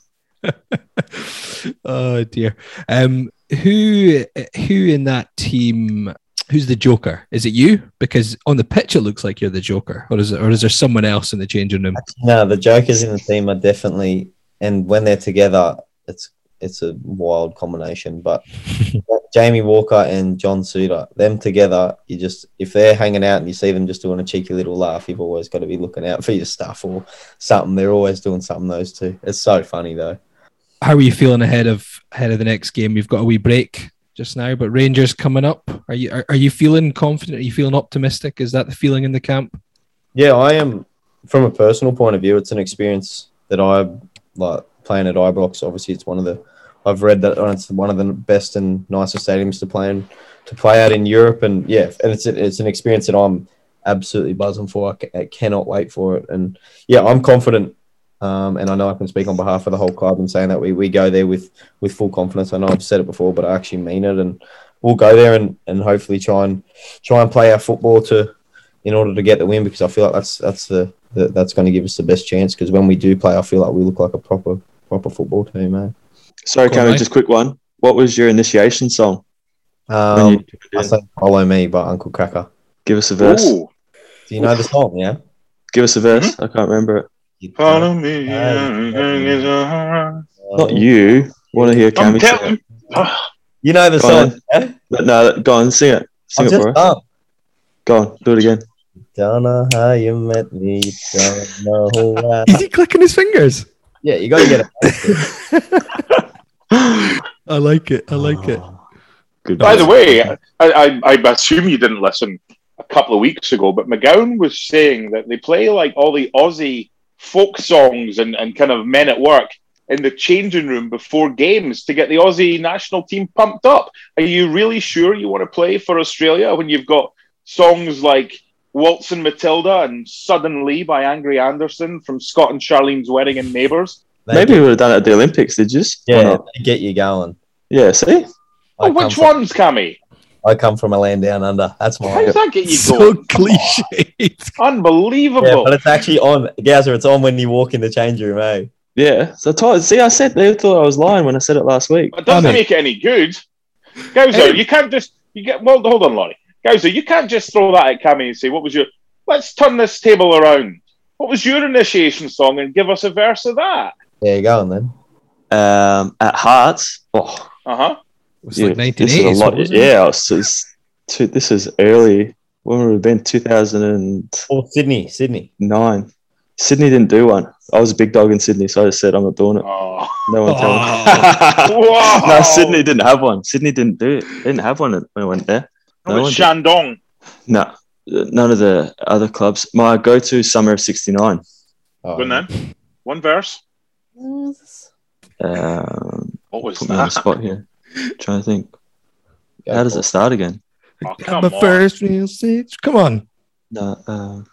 oh dear. Um, who who in that team? Who's the Joker? Is it you? Because on the pitch it looks like you're the Joker, or is it, or is there someone else in the changing room? No, the Jokers in the team are definitely, and when they're together, it's it's a wild combination. But Jamie Walker and John Souttar, them together, you just if they're hanging out and you see them just doing a cheeky little laugh, you've always got to be looking out for your stuff or something. They're always doing something. Those two, it's so funny though. How are you feeling ahead of ahead of the next game? We've got a wee break just now, but Rangers coming up. Are you are, are you feeling confident? Are you feeling optimistic? Is that the feeling in the camp? Yeah, I am. From a personal point of view, it's an experience that I like playing at Ibrox. Obviously, it's one of the I've read that it's one of the best and nicest stadiums to play in to play out in Europe, and yeah, and it's it's an experience that I'm absolutely buzzing for. I, cannot wait for it, and yeah, I'm confident. Um, and I know I can speak on behalf of the whole club and saying that we, we go there with, with full confidence. I know I've said it before, but I actually mean it, and we'll go there and, and hopefully try and try and play our football to in order to get the win because I feel like that's that's the, the that's going to give us the best chance because when we do play, I feel like we look like a proper proper football team, man. Sorry, Go on, Cammy, just quick one. What was your initiation song? Um, you- I think "Follow Me" by Uncle Kracker. give us a verse. Ooh, Do you know the song? Yeah. Give us a verse. Mm-hmm. I can't remember it. You follow me. don't. Not you. Want to hear I'm Cammy sing it? Ah. You know the Go song. Yeah? No, go on, sing it. Sing I've it for us. done. Go on, do it again. Don't know how you met me. Don't know why. Is he clicking his fingers? Yeah, you got to get it. I like it. I like it. Oh, good. By the way, I, I, I assume you didn't listen a couple of weeks ago, but McGowan was saying that they play like all the Aussie folk songs and, and kind of men at work in the changing room before games to get the Aussie national team pumped up. Are you really sure you want to play for Australia when you've got songs like Waltzing Matilda and Suddenly by Angry Anderson from Scott and Charlene's Wedding and Neighbours? Maybe we get- would have done it at the Olympics, did you? Why yeah, get you going. Yeah, see? I Oh, which from- ones, Cammy? I come from a land down under. That's How my. does that get you going? So cliche. Unbelievable. Yeah, but it's actually on. Gazer, it's on when you walk in the change room, eh? Yeah. So I told, see, I said they thought I was lying when I said it last week. It doesn't I mean- make it any good. Gowser, you can't just you get well hold on, Laurie. Gowser, you can't just throw that at Cammy and say, What was your let's turn this table around. What was your initiation song and give us a verse of that? There you go, then. Um, at Hearts. Oh, Uh-huh. It was yeah, like this is a lot. wasn't it? Yeah, it's, it's, two, this is early. When would it have been? 2009. Oh, Sydney, Sydney. nine. Sydney didn't do one. I was a big dog in Sydney, so I just said I'm not doing it. Oh. No one tell Oh. me. No, Sydney didn't have one. Sydney didn't do it. They didn't have one when I went there. How No about. Shandong? No, none of the other clubs. My go-to summer of '69. Oh, Go on then. One verse. Um, What was put me on the spot here. trying to think. Go How does it start again? Oh, come my on. first real six. Come on. No, um,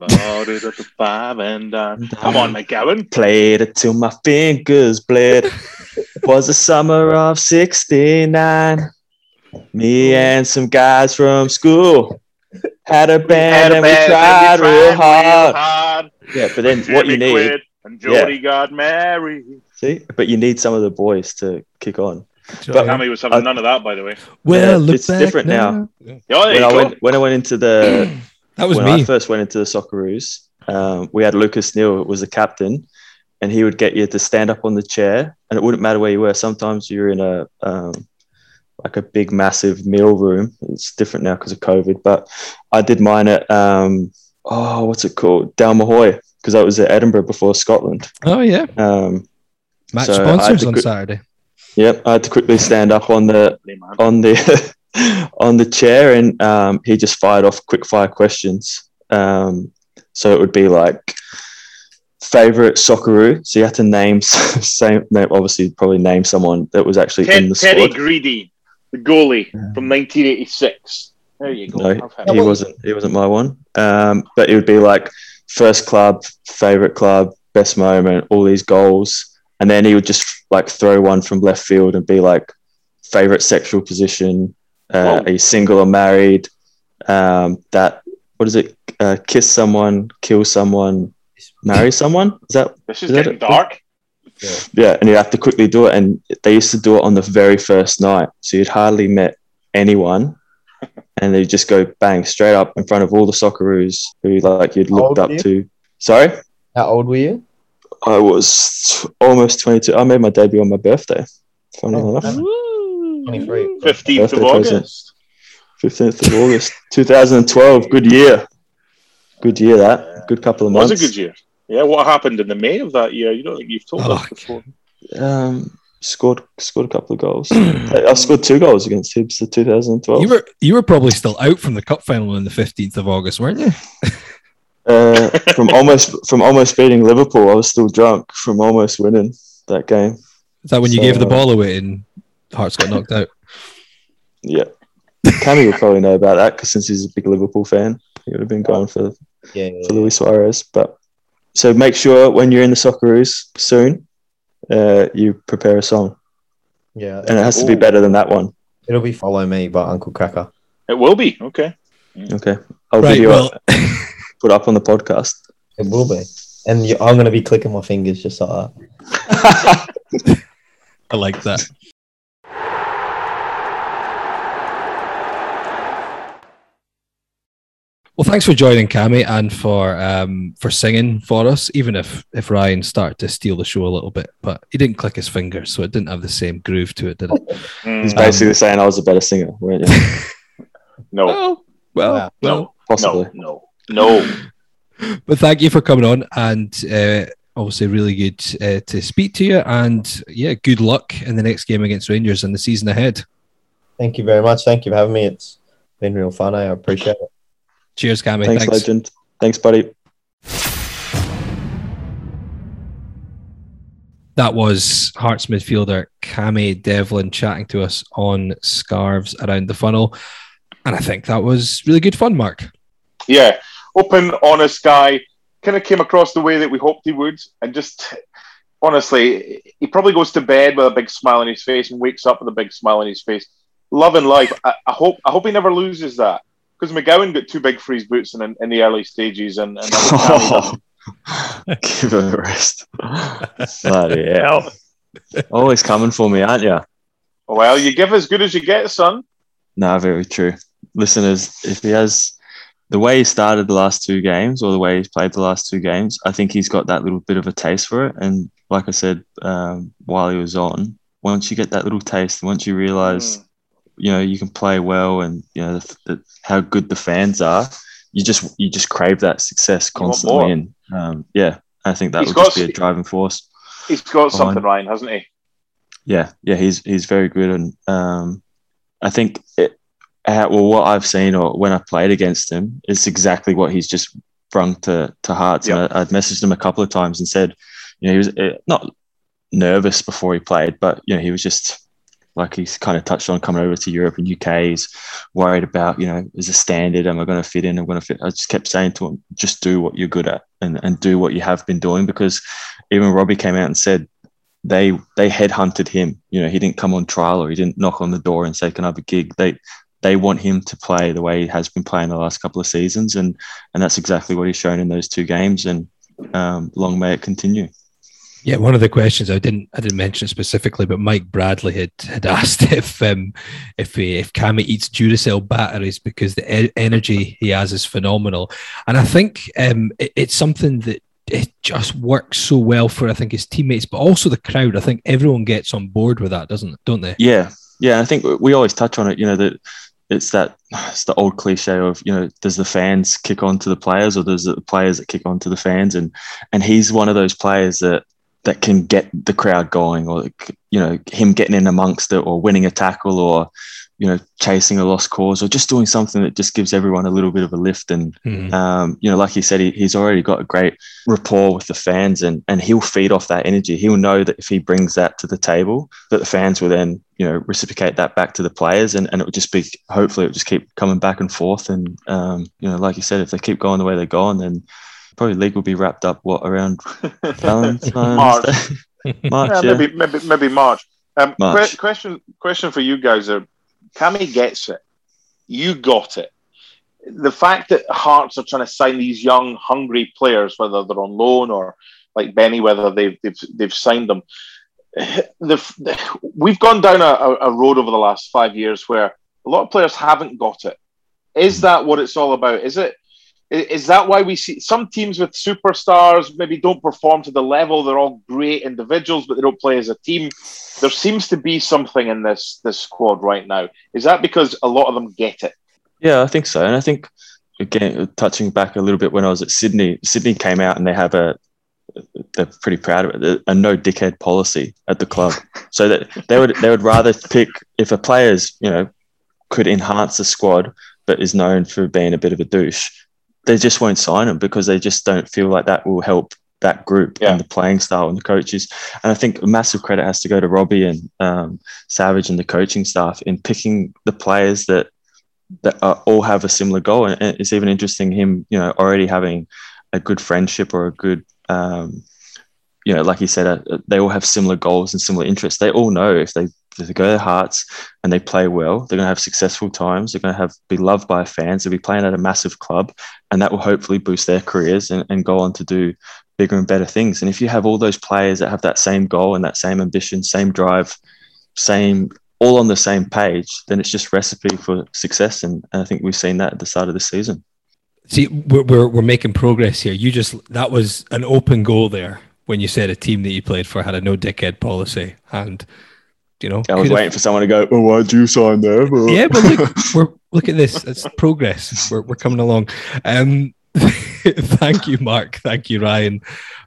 Loaded up the five and done. Come on, McGowan. played it till my fingers bled. it was the summer of '69. Me and some guys from school had a band and we tried real hard. hard. Yeah, but then what you need, quit And Jody got married. see, but you need some of the boys to kick on. But, Cammy was having none of that, by the way. well, Yeah, look it's back different now. Yeah, there When I went when I went into the That was when me. I first went into the Socceroos, um, we had Lucas Neill who was the captain, and he would get you to stand up on the chair, and it wouldn't matter where you were. Sometimes you're in a um, like a big, massive meal room. It's different now because of COVID, but I did mine at um, oh, what's it called, Dalmahoy, because I was at Edinburgh before Scotland. Oh yeah, Um, match So, I had sponsors to on go- Saturday. yep, I had to quickly stand up on the on the on the chair and um, he just fired off quick fire questions. Um, so it would be like favorite Socceroo. So you had to name same name, obviously probably name someone that was actually in Ted, the Teddy squad. Greedy, the goalie from 1986. There you go. No, he wasn't he wasn't my one. Um, but it would be like first club, favorite club, best moment, all these goals, and then he would just like throw one from left field and be like favorite sexual position, uh, Whoa. are you single or married? Um, that what is it? Uh, kiss someone, kill someone, marry someone. Is that This is Is getting it? dark. Yeah? And you'd have to quickly do it. And they used to do it on the very first night, so you'd hardly met anyone. And they'd just go bang straight up in front of all the Socceroos who like you'd looked up you? to. Sorry, How old were you? I was almost 22. I made my debut on my birthday. Funny Oh, enough, 23. 15th of Birthday present. August. 15th of August, 2012. Good year. Good year. That good couple of It was months. a good year. Yeah, what happened in the May of that year? You don't think you've told Oh, us before. Um, scored scored a couple of goals. I scored two goals against Hibs the 2012. You were you were probably still out from the cup final on the fifteenth of August, weren't you? uh, from almost from almost beating Liverpool. I was still drunk from almost winning that game. Is that when you gave the ball away and Hearts got knocked out? Yeah. Cammy will probably know about that because since he's a big Liverpool fan, he would have been going for, Yeah, yeah, for Luis Suarez. But so make sure when you're in the Socceroos soon, uh, you prepare a song, yeah. and it has to be Ooh. better than that one. It'll be "Follow Me" by Uncle Kracker. It will be. Okay. Okay, I'll Right. video Well, it, put up on the podcast. It will be, and you, I'm gonna be clicking my fingers just like that. I like that. Well, thanks for joining, Cammy, and for um, for singing for us. Even if if Ryan started to steal the show a little bit, but he didn't click his fingers, so it didn't have the same groove to it, did it? He's Mm, basically saying I was a better singer, weren't you? no, well, well, Wow. well. Possibly. no, no, no. But thank you for coming on, and uh, obviously really good uh, to speak to you. And yeah, good luck in the next game against Rangers and the season ahead. Thank you very much. Thank you for having me. It's been real fun. I appreciate it. Cheers, Cammy. Thanks, Thanks. legend. Thanks, buddy. That was Hearts midfielder Cammy Devlin chatting to us on scarves around the funnel. And I think that was really good fun, Mark. Yeah, open, honest guy. Kind of came across the way that we hoped he would, and just honestly, he probably goes to bed with a big smile on his face and wakes up with a big smile on his face. Loving life. I, I hope. I hope he never loses that because McGowan got too big for his boots in, in the early stages, and, and that was Give it a rest. Bloody hell. Always coming for me, aren't you? well, you give as good as you get, son. No, very true. Listeners, if he has the way he started the last two games or the way he's played the last two games, I think he's got that little bit of a taste for it. And like I said um, while he was on, once you get that little taste, once you realize, Mm. You know, you can play well and, you know, the, the, how good the fans are, you just you just crave that success constantly. And um, yeah, I think that He's would got just be a driving force. He's got something, Fine. Ryan, hasn't he? Yeah, yeah, he's he's very good, and um, I think it, uh, well, what I've seen or when I played against him, it's exactly what he's just brung to to Hearts. And I, I'd messaged him a couple of times and said, you know, he was uh, not nervous before he played, but you know, he was just like he's kind of touched on coming over to Europe and UK. He's worried about, you know, is a standard? Am I going to fit in? I'm going to fit. I just kept saying to him, just do what you're good at and, and do what you have been doing because even Robbie came out and said they they headhunted him. You know, he didn't come on trial or he didn't knock on the door and say, "Can I have a gig?" They they want him to play the way he has been playing the last couple of seasons, and and that's exactly what he's shown in those two games. And um, long may it continue. Yeah, one of the questions I didn't I didn't mention it specifically, but Mike Bradley had, had asked if um, if he, if Cammy eats Duracell batteries because the e- energy he has is phenomenal, and I think um, it- it's something that it just works so well for I think his teammates, but also the crowd. I think everyone gets on board with that, doesn't? Don't they? Yeah, yeah. I think we always touch on it. You know that it's that it's the old cliche of you know does the fans kick on to the players or does the players that kick on to the fans and and he's one of those players that that can get the crowd going or you know him getting in amongst it or winning a tackle or you know chasing a lost cause or just doing something that just gives everyone a little bit of a lift and Mhm. um, you know, like you said, he, he's already got a great rapport with the fans, and and he'll feed off that energy. He'll know that if he brings that to the table, that the fans will then you know reciprocate that back to the players, and, and it would just be hopefully it will just keep coming back and forth. And um, you know, like you said, if they keep going the way they're going, then probably league will be wrapped up what around Valentine's March. Day? March, yeah, yeah. maybe maybe maybe March. Um, March. que- question question for you guys: Are Cammy gets it? You got it. The fact that Hearts are trying to sign these young, hungry players, whether they're on loan or like Benny, whether they've they've, they've signed them. The, the, we've gone down a, a road over the last five years where a lot of players haven't got it. Is that what it's all about? Is it Is that why we see some teams with superstars maybe don't perform to the level? They're all great individuals, but they don't play as a team. There seems to be something in this this squad right now. Is that because a lot of them get it? Yeah, I think so. And I think again, touching back a little bit when I was at Sydney, Sydney came out and they have a they're pretty proud of it. A no dickhead policy at the club, so that they would they would rather pick if a player's you know could enhance the squad, but is known for being a bit of a douche they just won't sign him because they just don't feel like that will help that group yeah. and the playing style and the coaches. And I think massive credit has to go to Robbie and um, Savage and the coaching staff in picking the players that that are, all have a similar goal. And it's even interesting him, you know, already having a good friendship or a good, um, you know, like he said, uh, they all have similar goals and similar interests. They all know if they if they go their hearts and they play well, they're going to have successful times. They're going to have be loved by fans. They'll be playing at a massive club, and that will hopefully boost their careers and, and go on to do bigger and better things. And if you have all those players that have that same goal and that same ambition, same drive, same all on the same page, then it's just recipe for success. And, and I think we've seen that at the start of the season. See, we're, we're, we're making progress here. You just that was an open goal there when you said a team that you played for had a no dickhead policy and you know, I was waiting for someone to go, "Well, why do you sign there?" Bro? Yeah, but look, we're look at this. It's progress. We're we're coming along. Um, thank you, Mark. Thank you, Ryan.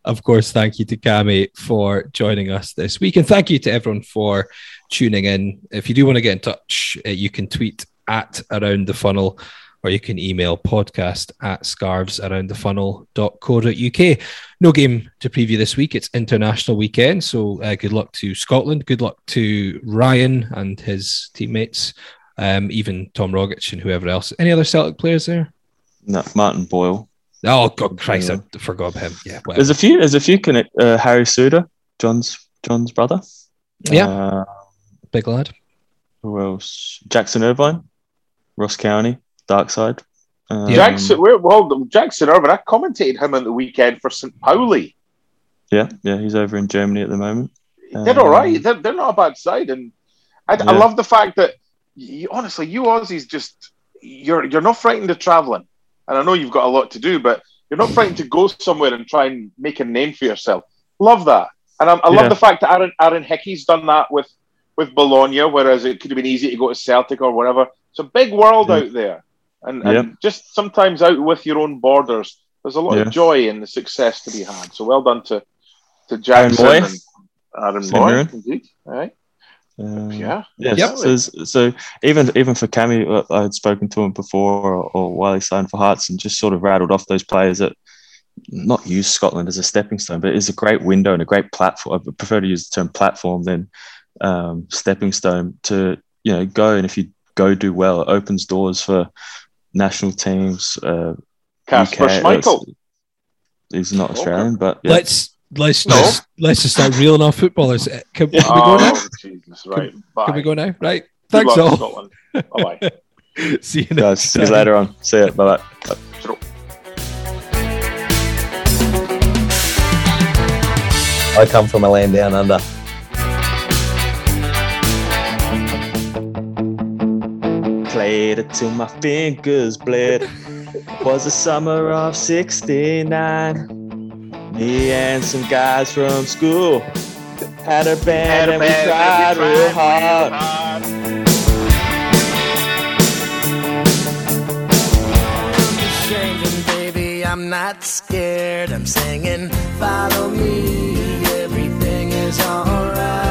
Of course, thank you to Cammy for joining us this week, and thank you to everyone for tuning in. If you do want to get in touch, uh, you can tweet at around the funnel or you can email podcast at scarvesaroundthefunnel.co.uk. No game to preview this week. It's international weekend. So uh, good luck to Scotland. Good luck to Ryan and his teammates, um, even Tom Rogic and whoever else. Any other Celtic players there? No, Martin Boyle. Oh God, Christ! Yeah. I forgot him. Yeah, whatever. there's a few. There's a few. Connect, uh, Harry Souttar, John's John's brother. Yeah, uh, big lad. Who else? Jackson Irvine, Ross County dark side. Um, Jackson, well, Jackson Irvine, I commentated him on the weekend for St. Pauli. Yeah, yeah, he's over in Germany at the moment. He did all right. Um, they're, they're, not a bad side, and I, yeah. I love the fact that you, honestly, you Aussies just you're you're not frightened of traveling, and I know you've got a lot to do, but you're not frightened to go somewhere and try and make a name for yourself. Love that, and I, I love yeah. the fact that Aaron Aaron Hickey's done that with with Bologna, whereas it could have been easy to go to Celtic or whatever. It's a big world yeah. out there and, and yep. just sometimes out with your own borders. There's a lot of joy in the success to be had. So well done to to Jackson Aaron and Aaron Mooy, indeed. All right. Um, yeah. Yeah. Yep. So, so, even even for Cammy, uh, I had spoken to him before, or, or, while he signed for Hearts, and just sort of rattled off those players that not use Scotland as a stepping stone, but it's a great window and a great platform. I prefer to use the term platform than um, stepping stone to you know go. And if you go do well, it opens doors for national teams. Uh, Kasper Schmeichel. He's not Australian, but yeah. let's let's no. just let's just start reeling off footballers. Can, can oh, we go now? Jesus, right. Can, can, we go now? Right. Good Thanks all. Bye bye. See you next. See you later on. See you. Bye bye. I come from a land down under. Played it till my fingers bled. Was the summer of 69. Me and some guys from school had a band, had a and, we tried, and we tried real hard. I'm not scared. I'm singing, follow me. Everything is alright.